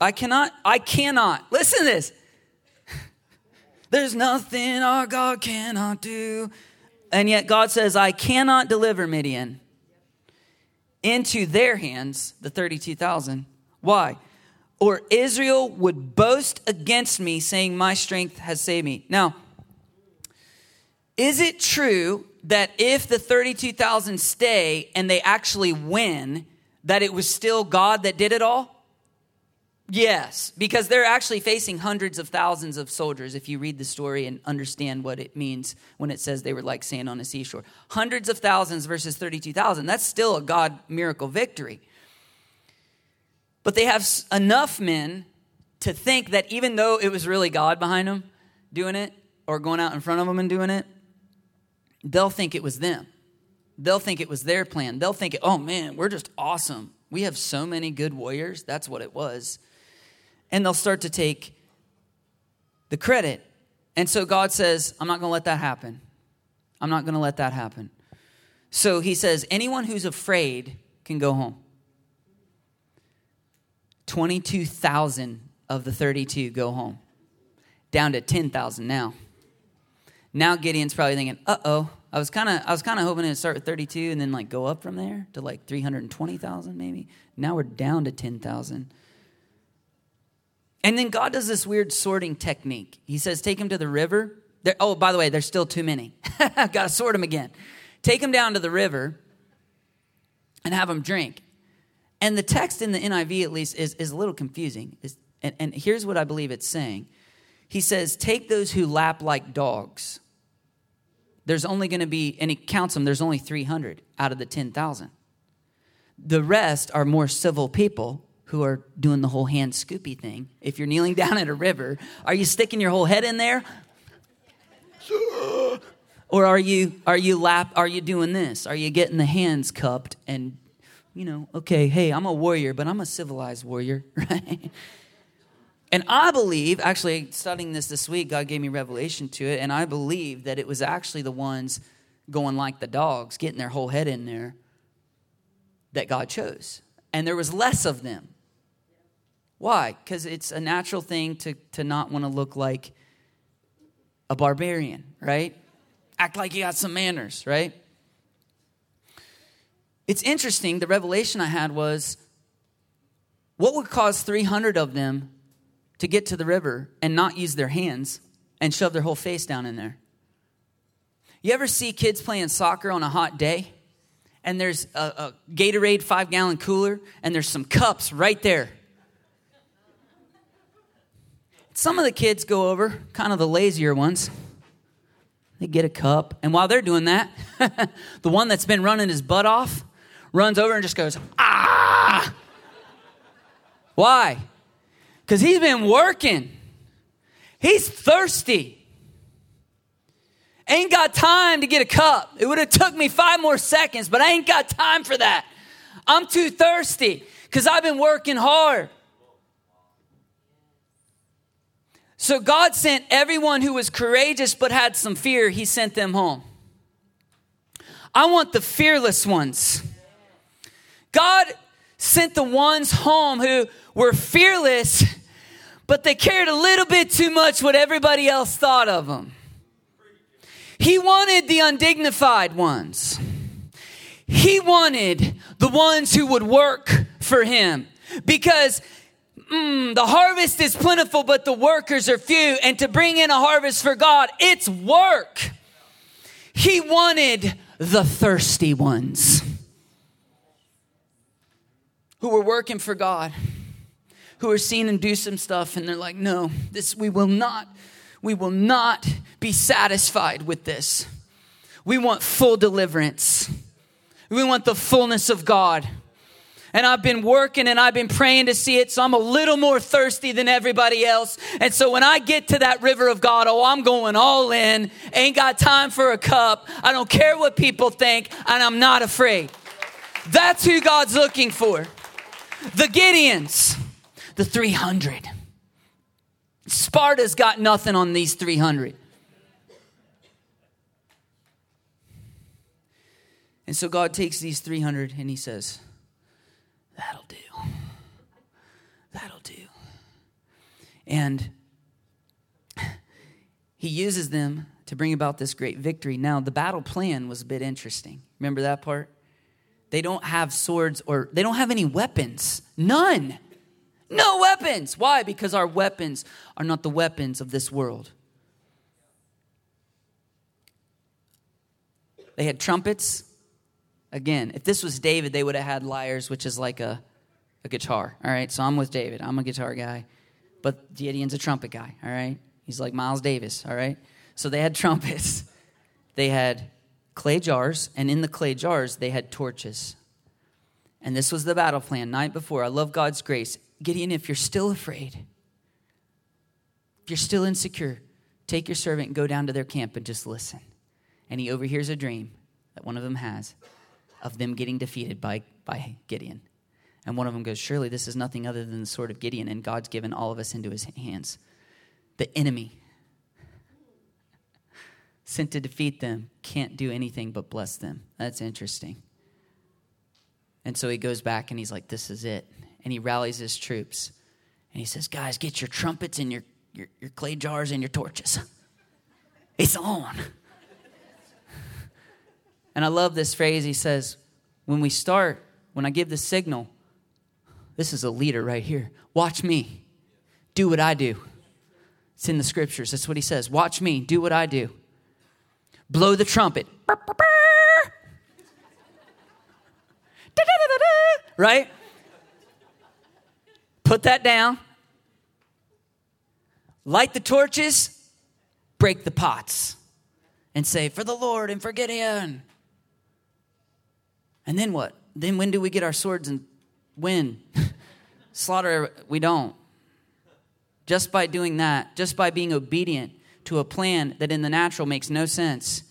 I cannot, I cannot, listen to this. *laughs* There's nothing our God cannot do. And yet God says, I cannot deliver Midian into their hands, the 32,000. Why? Or Israel would boast against me, saying, My strength has saved me. Now, is it true that if the 32,000 stay and they actually win, that it was still God that did it all? Yes, because they're actually facing hundreds of thousands of soldiers if you read the story and understand what it means when it says they were like sand on a seashore. Hundreds of thousands versus 32,000. That's still a God miracle victory. But they have enough men to think that even though it was really God behind them doing it or going out in front of them and doing it, they'll think it was them. They'll think it was their plan. They'll think, oh man, we're just awesome. We have so many good warriors. That's what it was. And they'll start to take the credit. And so God says, I'm not going to let that happen. I'm not going to let that happen. So he says, anyone who's afraid can go home. 22,000 of the 32 go home, down to 10,000 now. Now Gideon's probably thinking, uh oh, I was kind of I was kind of hoping to start with 32 and then like go up from there to like 320,000 maybe. Now we're down to 10,000. And then God does this weird sorting technique. He says, take him to the river. There, oh, by the way, there's still too many. *laughs* Got to sort them again. Take him down to the river and have him drink. And the text in the NIV, at least, is, is a little confusing. And, and here's what I believe it's saying He says, Take those who lap like dogs there's only going to be, and he counts them, there's only 300 out of the 10,000. The rest are more civil people who are doing the whole hand scoopy thing. If you're kneeling *laughs* down at a river, are you sticking your whole head in there? *laughs* Or are you are you lap are you doing this? Are you getting the hands cupped and you know, okay, hey, I'm a warrior, but I'm a civilized warrior, *laughs* right? And I believe, actually, studying this this week, God gave me revelation to it, and I believe that it was actually the ones going like the dogs, getting their whole head in there, that God chose. And there was less of them. Why? Because it's a natural thing to, to not want to look like a barbarian, right? Act like you got some manners, right? It's interesting, the revelation I had was what would cause 300 of them to get to the river and not use their hands and shove their whole face down in there. You ever see kids playing soccer on a hot day? And there's a, a Gatorade five gallon cooler, and there's some cups right there. Some of the kids go over, kind of the lazier ones. They get a cup, and while they're doing that, *laughs* the one that's been running his butt off runs over and just goes, ah! Why? Because he's been working. He's thirsty. Ain't got time to get a cup. It would have took me five more seconds, but I ain't got time for that. I'm too thirsty because I've been working hard. So God sent everyone who was courageous but had some fear, He sent them home. I want the fearless ones. God sent the ones home who were fearless, but they cared a little bit too much what everybody else thought of them. He wanted the undignified ones. He wanted the ones who would work for him because mm, the harvest is plentiful, but the workers are few. And to bring in a harvest for God, it's work. He wanted the thirsty ones who were working for God who are seeing and do some stuff and they're like, no, this we will not, we will not be satisfied with this. We want full deliverance. We want the fullness of God. And I've been working and I've been praying to see it, so I'm a little more thirsty than everybody else. And so when I get to that river of God, oh, I'm going all in. Ain't got time for a cup. I don't care what people think, and I'm not afraid. That's who God's looking for. The Gideons the 300. Sparta's got nothing on these 300. And so God takes these 300 and he says, That'll do. That'll do. And he uses them to bring about this great victory. Now, the battle plan was a bit interesting. Remember that part? They don't have swords or they don't have any weapons. None. No weapons. Why? Because our weapons are not the weapons of this world. They had trumpets. Again, if this was David, they would have had lyres, which is like a, a guitar. All right, so I'm with David. I'm a guitar guy. But Gideon's a trumpet guy. All right, he's like Miles Davis. All right, so they had trumpets. They had clay jars, and in the clay jars, they had torches. And this was the battle plan night before. I love God's grace. Gideon, if you're still afraid, if you're still insecure, take your servant and go down to their camp and just listen. And he overhears a dream that one of them has of them getting defeated by, by Gideon. And one of them goes, Surely this is nothing other than the sword of Gideon, and God's given all of us into his hands. The enemy sent to defeat them can't do anything but bless them. That's interesting. And so he goes back and he's like, This is it. And he rallies his troops. And he says, Guys, get your trumpets and your, your, your clay jars and your torches. *laughs* It's on. *laughs* And I love this phrase. He says, When we start, when I give the signal, this is a leader right here. Watch me. Do what I do. It's in the scriptures. That's what he says. Watch me. Do what I do. Blow the trumpet. Right? Put that down. Light the torches. Break the pots. And say, For the Lord and for Gideon. And then what? Then when do we get our swords and win? *laughs* Slaughter, we don't. Just by doing that, just by being obedient to a plan that in the natural makes no sense,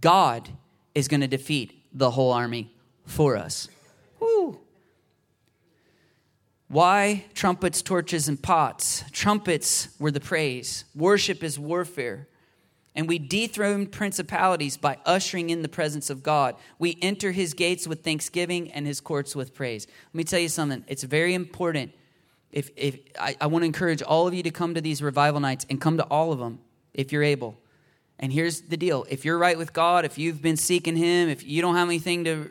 God is going to defeat the whole army for us. Woo. Why trumpets, torches, and pots? Trumpets were the praise. Worship is warfare. And we dethrone principalities by ushering in the presence of God. We enter his gates with thanksgiving and his courts with praise. Let me tell you something. It's very important. If, if I, I want to encourage all of you to come to these revival nights and come to all of them if you're able. And here's the deal if you're right with God, if you've been seeking Him, if you don't have anything to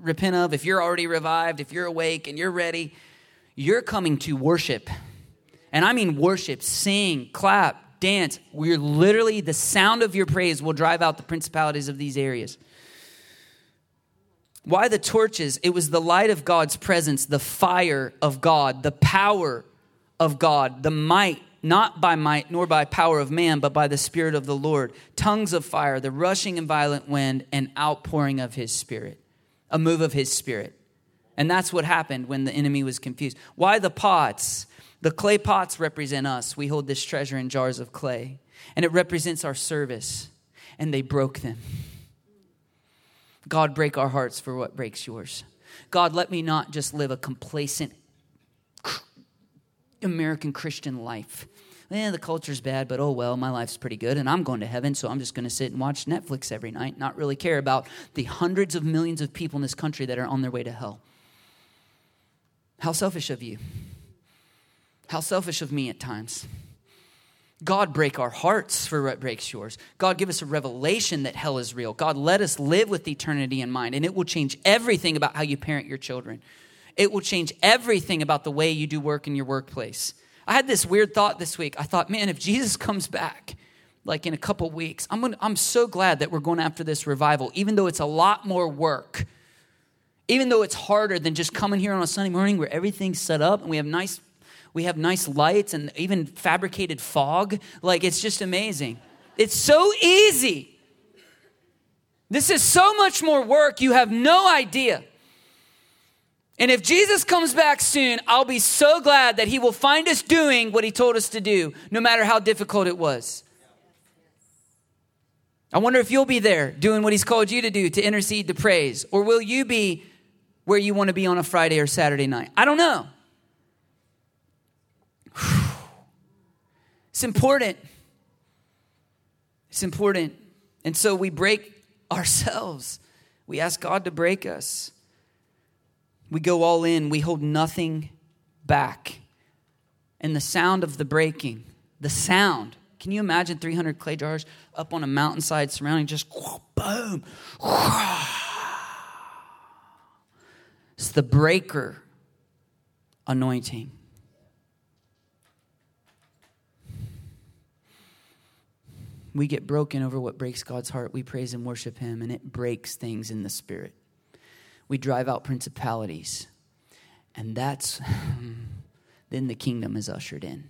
repent of, if you're already revived, if you're awake and you're ready, you're coming to worship. And I mean worship, sing, clap, dance. We're literally, the sound of your praise will drive out the principalities of these areas. Why the torches? It was the light of God's presence, the fire of God, the power of God, the might not by might nor by power of man, but by the Spirit of the Lord. Tongues of fire, the rushing and violent wind, and outpouring of his Spirit, a move of his Spirit. And that's what happened when the enemy was confused. Why the pots? The clay pots represent us. We hold this treasure in jars of clay, and it represents our service. And they broke them. God, break our hearts for what breaks yours. God, let me not just live a complacent American Christian life. Eh, the culture's bad, but oh well, my life's pretty good, and I'm going to heaven, so I'm just going to sit and watch Netflix every night, not really care about the hundreds of millions of people in this country that are on their way to hell. How selfish of you. How selfish of me at times. God, break our hearts for what breaks yours. God, give us a revelation that hell is real. God, let us live with eternity in mind, and it will change everything about how you parent your children. It will change everything about the way you do work in your workplace. I had this weird thought this week. I thought, man, if Jesus *laughs* comes back, like in a couple weeks, I'm, gonna, I'm so glad that we're going after this revival, even though it's a lot more work. Even though it's harder than just coming here on a Sunday morning where everything's set up and we have nice, we have nice lights and even fabricated fog. Like it's just amazing. It's so easy. This is so much more work, you have no idea. And if Jesus comes back soon, I'll be so glad that he will find us doing what he told us to do, no matter how difficult it was. I wonder if you'll be there doing what he's called you to do to intercede, to praise, or will you be where you want to be on a Friday or Saturday night? I don't know. *sighs* It's important. It's important. And so we break ourselves. We ask God to break us. We go all in, we hold nothing back. And the sound of the breaking, the sound. Can you imagine 300 clay jars up on a mountainside surrounding just boom? It's the breaker anointing. We get broken over what breaks God's heart. We praise and worship Him, and it breaks things in the spirit we drive out principalities. And that's, *laughs* then the kingdom is ushered in.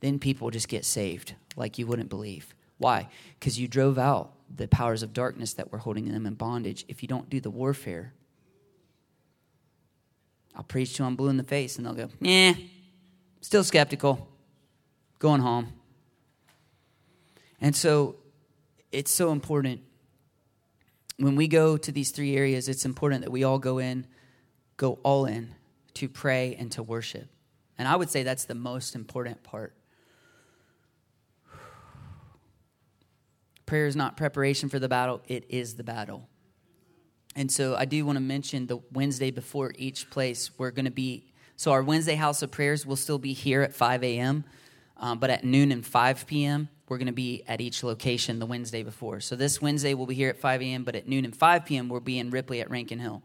Then people just get saved like you wouldn't believe. Why? Because you drove out the powers of darkness that were holding them in bondage. If you don't do the warfare, I'll preach to them blue in the face, and they'll go, "Yeah, still skeptical, going home." And so, it's so important when we go to these three areas. It's important that we all go in, go all in to pray and to worship. And I would say that's the most important part. Prayer is not preparation for the battle, it is the battle. And so I do want to mention the Wednesday before each place, we're going to be, so our Wednesday house of prayers will still be here at 5 a.m., um, but at noon and 5 p.m., we're going to be at each location the Wednesday before. So this Wednesday, we'll be here at 5 a.m., but at noon and 5 p.m., we'll be in Ripley at Rankin Hill.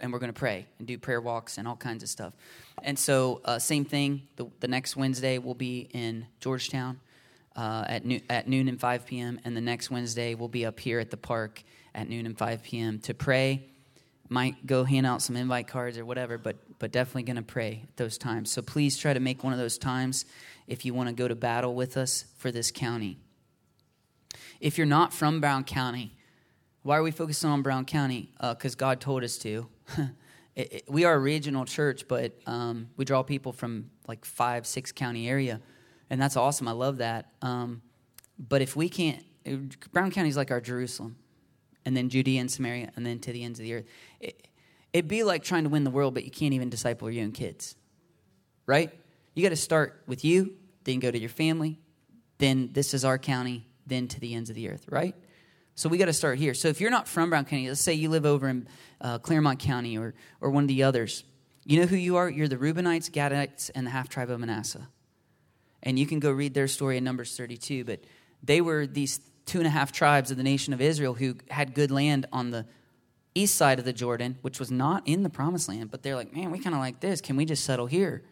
And we're going to pray and do prayer walks and all kinds of stuff. And so, uh, same thing, the, the next Wednesday, we'll be in Georgetown uh, at, noon, at noon and 5 p.m. And the next Wednesday, we'll be up here at the park at noon and 5 p.m. to pray. Might go hand out some invite cards or whatever, but, but definitely going to pray at those times. So please try to make one of those times if you want to go to battle with us for this county. If you're not from Brown County, why are we focusing on Brown County? Because uh, God told us to. *laughs* it, it, we are a regional church, but um, we draw people from like five, six county area and that's awesome. I love that. Um, but if we can't, Brown County is like our Jerusalem, and then Judea and Samaria, and then to the ends of the earth. It, it'd be like trying to win the world, but you can't even disciple your own kids, right? You got to start with you, then go to your family, then this is our county, then to the ends of the earth, right? So we got to start here. So if you're not from Brown County, let's say you live over in uh, Clermont County or or one of the others, you know who you are? You're the Reubenites, Gadites, and the half tribe of Manasseh and you can go read their story in Numbers 32. But they were these two and a half tribes of the nation of Israel who had good land on the east side of the Jordan, which was not in the promised land. But they're like, man, we kind of like this. Can we just settle here?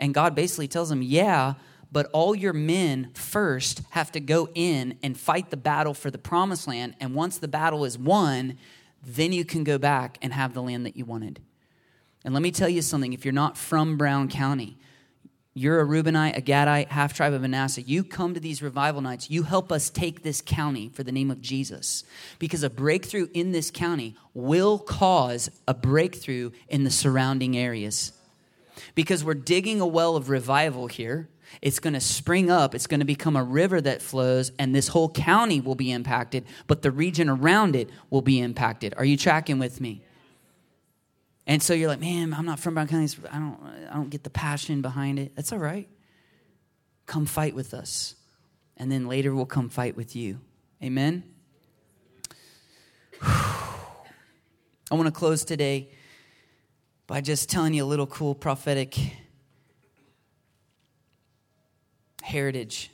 And God basically tells them, yeah, but all your men first have to go in and fight the battle for the promised land. And once the battle is won, then you can go back and have the land that you wanted. And let me tell you something if you're not from Brown County, you're a Reubenite, a Gadite, half tribe of Manasseh. You come to these revival nights. You help us take this county for the name of Jesus. Because a breakthrough in this county will cause a breakthrough in the surrounding areas. Because we're digging a well of revival here. It's going to spring up. It's going to become a river that flows, and this whole county will be impacted, but the region around it will be impacted. Are you tracking with me? And so you're like, man, I'm not from Brown County. I don't, I don't get the passion behind it. That's all right. Come fight with us. And then later we'll come fight with you. Amen? *sighs* I want to close today by just telling you a little cool prophetic heritage.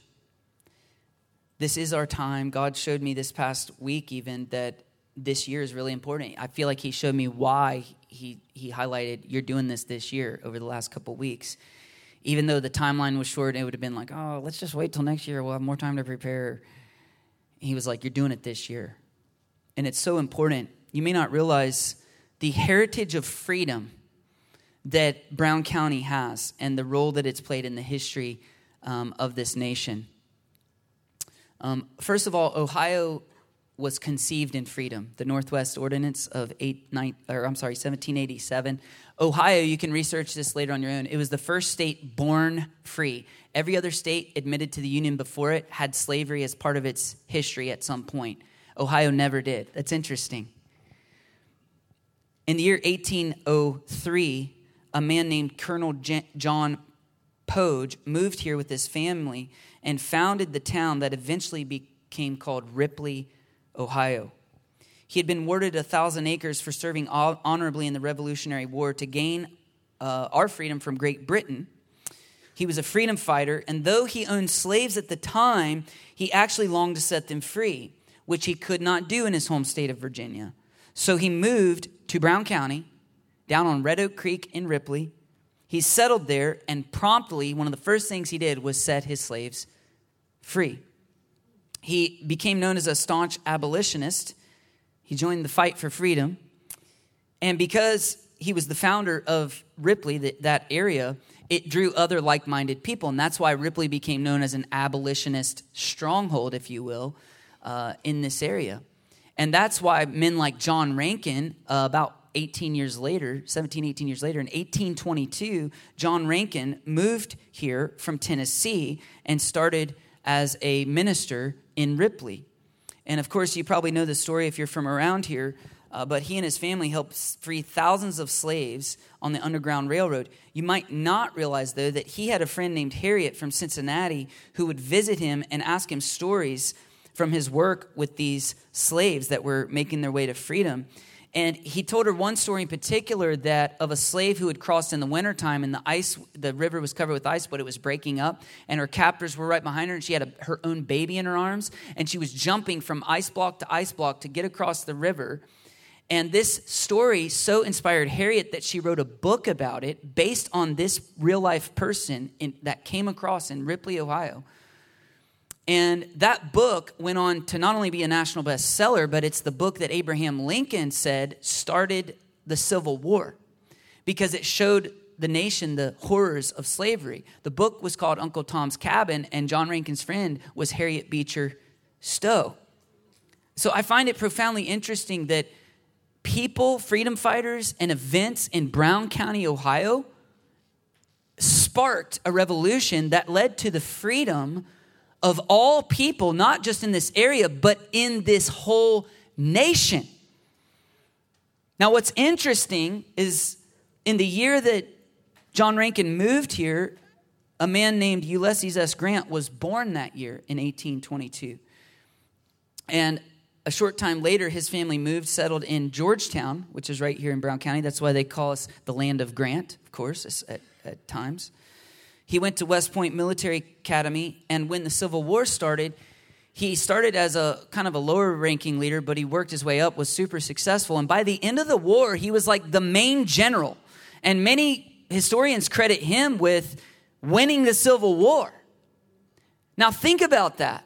This is our time. God showed me this past week, even, that this year is really important. I feel like He showed me why he he highlighted you're doing this this year over the last couple weeks even though the timeline was short it would have been like oh let's just wait till next year we'll have more time to prepare he was like you're doing it this year and it's so important you may not realize the heritage of freedom that brown county has and the role that it's played in the history um, of this nation um, first of all ohio was conceived in freedom. The Northwest Ordinance of eight, nine, or I'm sorry, 1787. Ohio, you can research this later on your own. It was the first state born free. Every other state admitted to the Union before it had slavery as part of its history at some point. Ohio never did. That's interesting. In the year 1803, a man named Colonel John Poage moved here with his family and founded the town that eventually became called Ripley, Ohio. He had been awarded a thousand acres for serving honorably in the Revolutionary War to gain uh, our freedom from Great Britain. He was a freedom fighter, and though he owned slaves at the time, he actually longed to set them free, which he could not do in his home state of Virginia. So he moved to Brown County, down on Red Oak Creek in Ripley. He settled there, and promptly, one of the first things he did was set his slaves free. He became known as a staunch abolitionist. He joined the fight for freedom. And because he was the founder of Ripley, that, that area, it drew other like minded people. And that's why Ripley became known as an abolitionist stronghold, if you will, uh, in this area. And that's why men like John Rankin, uh, about 18 years later, 17, 18 years later, in 1822, John Rankin moved here from Tennessee and started as a minister in Ripley. And of course, you probably know the story if you're from around here, uh, but he and his family helped free thousands of slaves on the Underground Railroad. You might not realize, though, that he had a friend named Harriet from Cincinnati who would visit him and ask him stories from his work with these slaves that were making their way to freedom. And he told her one story in particular that of a slave who had crossed in the wintertime and the ice, the river was covered with ice, but it was breaking up. And her captors were right behind her, and she had a, her own baby in her arms. And she was jumping from ice block to ice block to get across the river. And this story so inspired Harriet that she wrote a book about it based on this real life person in, that came across in Ripley, Ohio. And that book went on to not only be a national bestseller, but it's the book that Abraham Lincoln said started the Civil War because it showed the nation the horrors of slavery. The book was called Uncle Tom's Cabin, and John Rankin's friend was Harriet Beecher Stowe. So I find it profoundly interesting that people, freedom fighters, and events in Brown County, Ohio sparked a revolution that led to the freedom of all people, not just in this area, but in this whole nation. Now, what's interesting is in the year that John Rankin moved here, a man named Ulysses S. Grant was born that year in 1822. And a short time later, his family moved, settled in Georgetown, which is right here in Brown County. That's why they call us the land of Grant, of course, at, at times. He went to West Point Military Academy, and when the Civil War started, he started as a kind of a lower ranking leader, but he worked his way up, was super successful. And by the end of the war, he was like the main general. And many historians credit him with winning the Civil War. Now, think about that.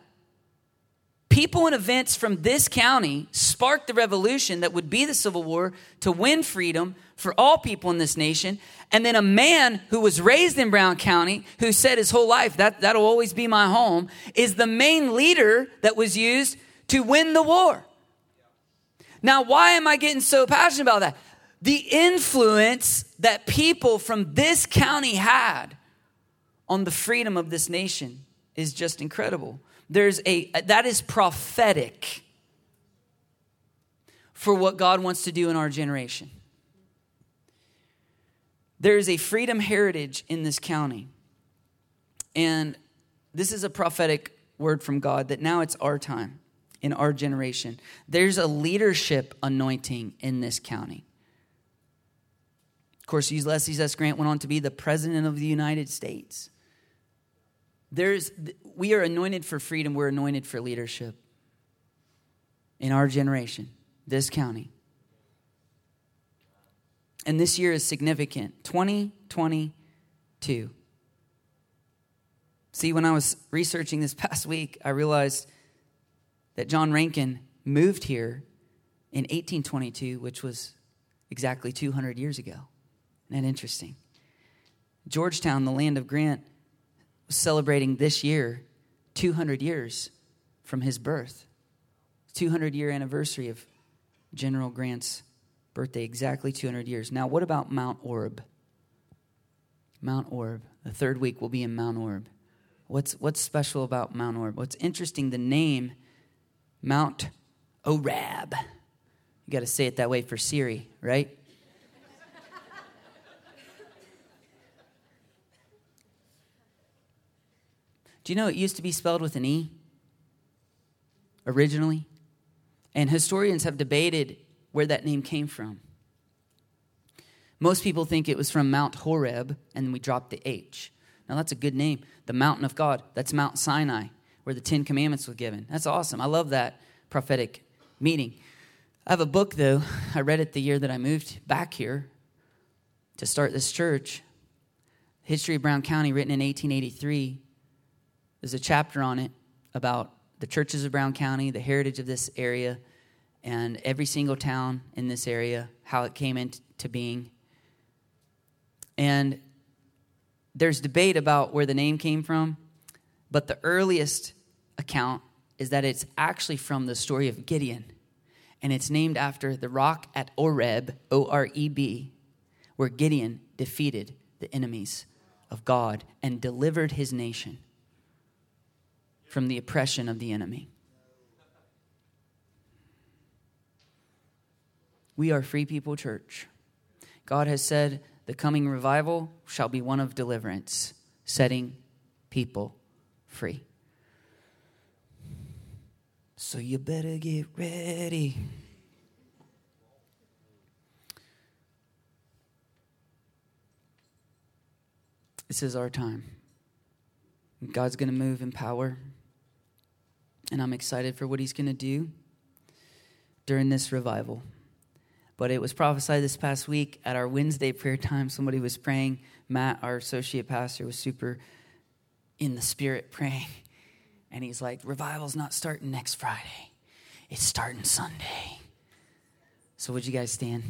People and events from this county sparked the revolution that would be the Civil War to win freedom for all people in this nation. And then a man who was raised in Brown County, who said his whole life, that, that'll always be my home, is the main leader that was used to win the war. Now, why am I getting so passionate about that? The influence that people from this county had on the freedom of this nation is just incredible. There's a that is prophetic for what God wants to do in our generation. There is a freedom heritage in this county. And this is a prophetic word from God that now it's our time in our generation. There's a leadership anointing in this county. Of course, Ulysses S. Grant went on to be the president of the United States. There's, we are anointed for freedom, we're anointed for leadership in our generation, this county. And this year is significant 2022. See, when I was researching this *laughs* past week, I realized that John Rankin moved here in 1822, which was exactly 200 years ago. Isn't that interesting? Georgetown, the land of Grant, was celebrating this year 200 years from his birth. 200 year anniversary of General Grant's birthday, exactly 200 years. Now, what about Mount Orab? Mount Orab. The third week will be in Mount Orab. What's, what's special about Mount Orab? What's interesting, the name Mount Orab. You got to say it that way for Siri, right? Do you know it used to be spelled with an E originally? And historians have debated where that name came from. Most people think it was from Mount Horeb, and we dropped the H. Now, that's a good name. The mountain of God. That's Mount Sinai, where the Ten Commandments were given. That's awesome. I love that prophetic meeting. I have a book, though. I read it the year that I moved back here to start this church. History of Brown County, written in 1883. There's a chapter on it about the churches of Brown County, the heritage of this area, and every single town in this area, how it came into being. And there's debate about where the name came from, but the earliest account is that it's actually from the story of Gideon. And it's named after the rock at Oreb, O R E B, where Gideon defeated the enemies of God and delivered his nation from the oppression of the enemy. We are Free People Church. God has said the coming revival shall be one of deliverance, setting people free. So you better get ready. This is our time. God's going to move in power. And I'm excited for what he's going to do during this revival. But it was prophesied this past week at our Wednesday prayer time. Somebody was praying. Matt, our associate pastor, was super in the spirit praying. And he's like, Revival's not starting next Friday, it's starting Sunday. So, would you guys stand?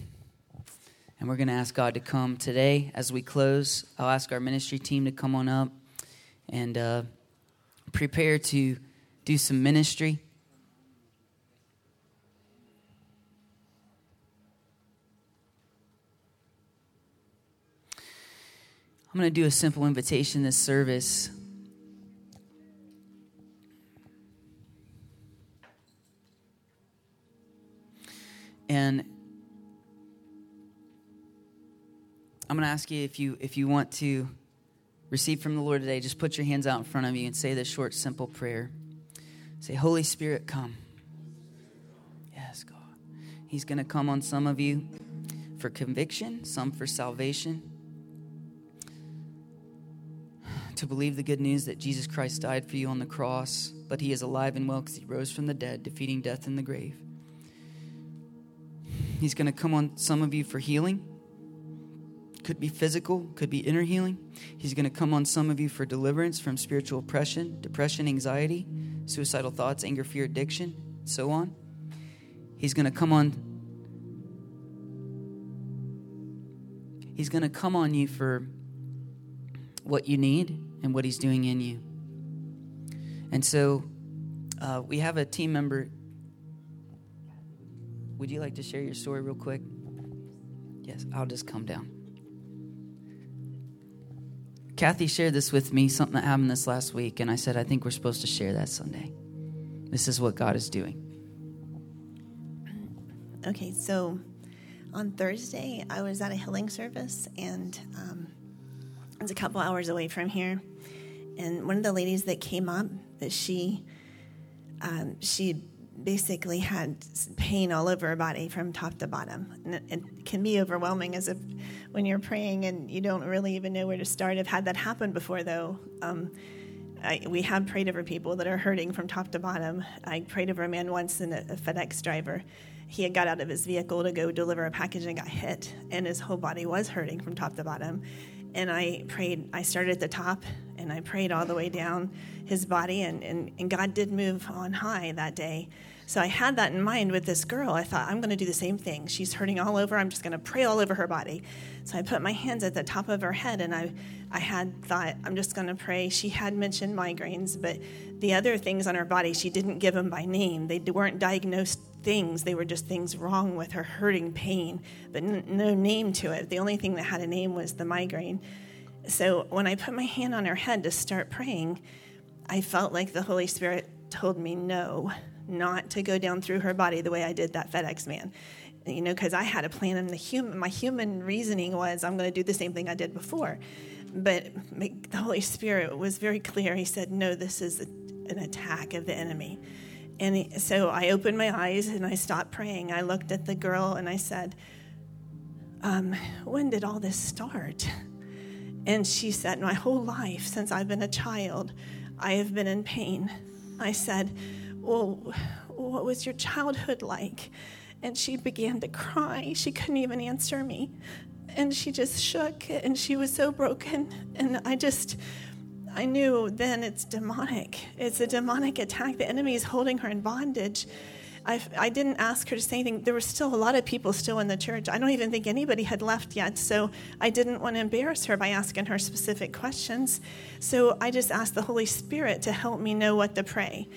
And we're going to ask God to come today as we close. I'll ask our ministry team to come on up and uh, prepare to do some ministry. I'm going to do a simple invitation this service. And I'm going to ask you if you if you want to receive from the Lord today, just put your hands out in front of you and say this short, simple prayer. Say, Holy Spirit, come. Yes, God. He's going to come on some of you for conviction, some for salvation. To believe the good news that Jesus Christ died for you on the cross, but he is alive and well because he rose from the dead, defeating death in the grave. He's going to come on some of you for healing could be physical, could be inner healing. He's going to come on some of you for deliverance from spiritual oppression, depression, anxiety, suicidal thoughts, anger, fear, addiction, so on. He's going to come on He's going to come on you for what you need and what he's doing in you. And so uh, we have a team member. Would you like to share your story real quick? Yes, I'll just come down. Kathy shared this with me, something that happened this last week, and I said, I think we're supposed to share that Sunday. This is what God is doing. Okay, so on Thursday, I was at a healing service, and um, it's a couple hours away from here. And one of the ladies that came up, that she, um, she basically had pain all over her body from top to bottom. And it, can be overwhelming as if when you're praying and you don't really even know where to start. I've had that happen before, though. Um, I, we have prayed over people that are hurting from top to bottom. I prayed over a man once in a, a FedEx driver. He had got out of his vehicle to go deliver a package and got hit, and his whole body was hurting from top to bottom. And I prayed, I started at the top and I prayed all the way down his body, and, and, and God did move on high that day. So I had that in mind with this girl. I thought, I'm going to do the same thing. She's hurting all over. I'm just going to pray all over her body. So I put my hands at the top of her head and I, I had thought, I'm just going to pray. She had mentioned migraines, but the other things on her body, she didn't give them by name. They weren't diagnosed things, they were just things wrong with her, hurting pain, but n- no name to it. The only thing that had a name was the migraine. So when I put my hand on her head to start praying, I felt like the Holy Spirit told me no not to go down through her body the way I did that FedEx man. You know, because I had a plan, and the human, my human reasoning was, I'm going to do the same thing I did before. But the Holy Spirit was very clear. He said, No, this is an attack of the enemy. And so I opened my eyes and I stopped praying. I looked at the girl and I said, um, When did all this start? And she said, My whole life, since I've been a child, I have been in pain. I said, well, what was your childhood like? And she began to cry. She couldn't even answer me. And she just shook and she was so broken. And I just, I knew then it's demonic. It's a demonic attack. The enemy is holding her in bondage. I, I didn't ask her to say anything. There were still a lot of people still in the church. I don't even think anybody had left yet. So I didn't want to embarrass her by asking her specific questions. So I just asked the Holy Spirit to help me know what to pray.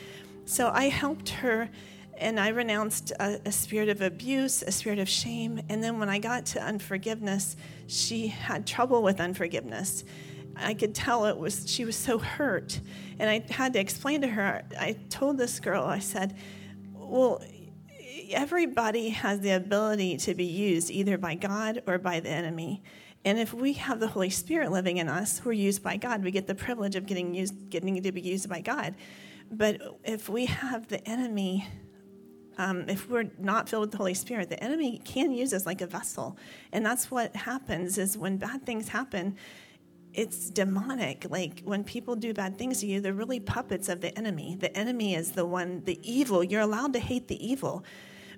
So I helped her and I renounced a, a, spirit of abuse, a spirit of shame. And then when I got to unforgiveness, she had trouble with unforgiveness. I could tell it was she was so hurt, and I had to explain to her. I told this girl, I said, "Well, everybody has the ability to be used either by God or by the enemy." And if we have the Holy Spirit living in us, we're used by God. We get the privilege of getting used, getting to be used by God. But if we have the enemy um, if we're not filled with the Holy Spirit, the enemy can use us like a vessel. And that's what happens is when bad things happen, it's demonic. Like when people do bad things to you, they're really puppets of the enemy. The enemy is the one, the evil. You're allowed to hate the evil.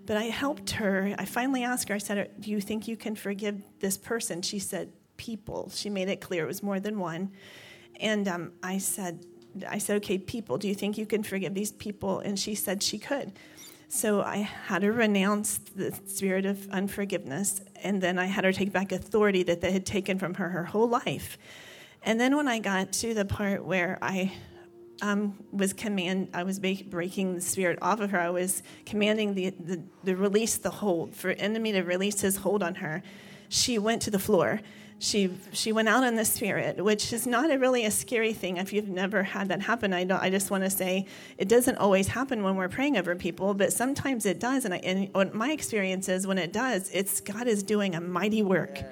But I helped her. I finally asked her, I said, Do you think you can forgive this person? She said, People. She made it clear it was more than one. And um, I said, I said, okay, people, do you think you can forgive these people? And she said she could. So I had her renounce the spirit of unforgiveness, and then I had her take back authority that they had taken from her her whole life. And then when I got to the part where I um, was command, I was breaking the spirit off of her. I was commanding the, the, the release the hold for enemy to release his hold on her. She went to the floor she she went out in the spirit, which is not a really a scary thing if you've never had that happen. I don't. I just want to say it doesn't always happen when we're praying over people, but sometimes it does. And, I, and what my experience is when it does, it's God is doing a mighty work. Yes.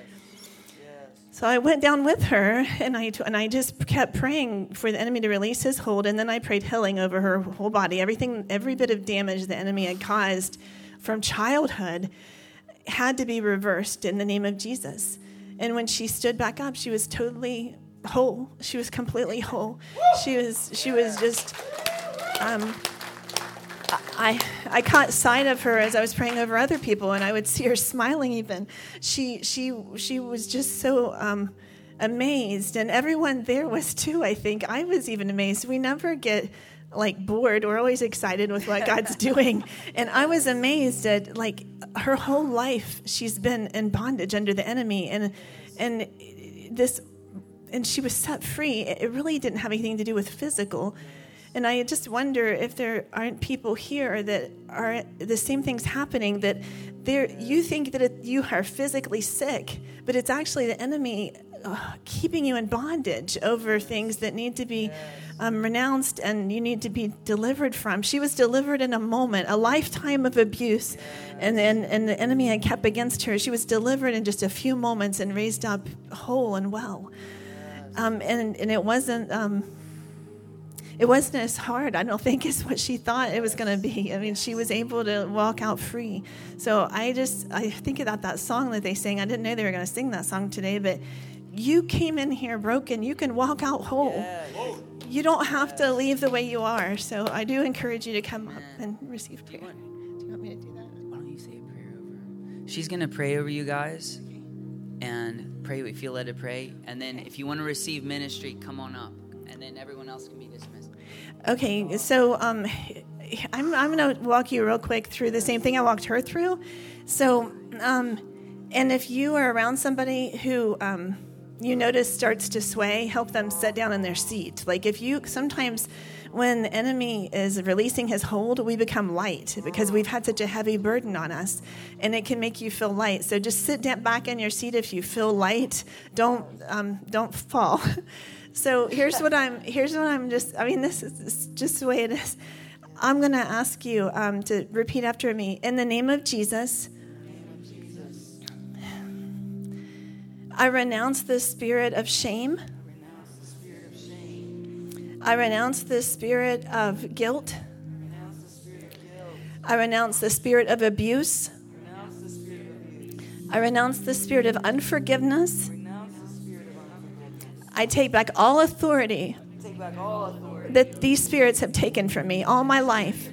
So I went down with her, and I and I just kept praying for the enemy to release his hold, and then I prayed healing over her whole body. Everything, every bit of damage the enemy had caused from childhood had to be reversed in the name of Jesus. And when she stood back up, she was totally whole. She was completely whole. She was she was just um, I I caught sight of her as I was praying over other people, and I would see her smiling. Even she she she was just so um, amazed, and everyone there was too. I think I was even amazed. We never get like bored. We're always excited with what God's *laughs* doing, and I was amazed at like her whole life she's been in bondage under the enemy. And and this and she was set free. It really didn't have anything to do with physical. And i just wonder if there aren't people here that are the same things happening that there you think that it, you are physically sick but it's actually the enemy uh, keeping you in bondage over things that need to be um, renounced and you need to be delivered from. She was delivered in a moment, a lifetime of abuse, and then and the enemy had kept against her. She was delivered in just a few moments and raised up whole and well. Um, and and it wasn't. Um, it wasn't as hard, I don't think, as what she thought it was going to be. I mean, she was able to walk out free. So I just, I think about that song that they sang. I didn't know they were going to sing that song today, but you came in here broken. You can walk out whole you don't have to leave the way you are. So I do encourage you to come up and receive prayer. Do you want me to do that? Why don't you say a prayer over? She's going to pray over you guys and pray if you feel led to pray. And then if you want to receive ministry, come on up. And then everyone else can be dismissed. Okay, so um, I'm, I'm going to walk you real quick through the same thing I walked her through. So, um, and if you are around somebody who, um, you notice starts to sway, help them sit down in their seat. Like if you sometimes when the enemy is releasing his hold, we become light because we've had such a heavy burden on us, and it can make you feel light. So just sit back in your seat if you feel light. Don't um, don't fall. *laughs* So here's what I'm here's what I'm just. I mean, this is just the way it is. I'm going to ask you um, to repeat after me. In the name of Jesus. I renounce the spirit of shame. I renounce the spirit of guilt. I renounce the spirit of abuse. I renounce the spirit of unforgiveness. I take back all authority that these spirits have taken from me all my life.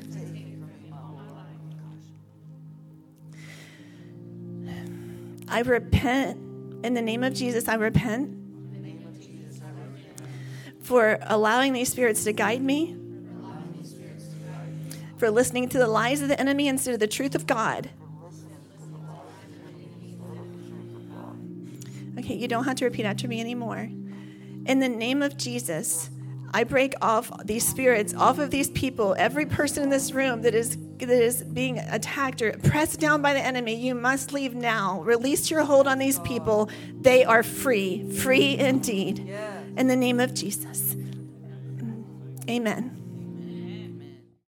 I repent in the name of Jesus, I repent for allowing these spirits to guide me, for listening to the lies of the enemy instead of the truth of God. Okay, you don't have to repeat after me anymore. In the name of Jesus, I break off these spirits off of these people. Every person in this room that is that is being attacked or pressed down by the enemy, you must leave now. Release your hold on these people. They are free, free indeed. In the name of Jesus. Amen.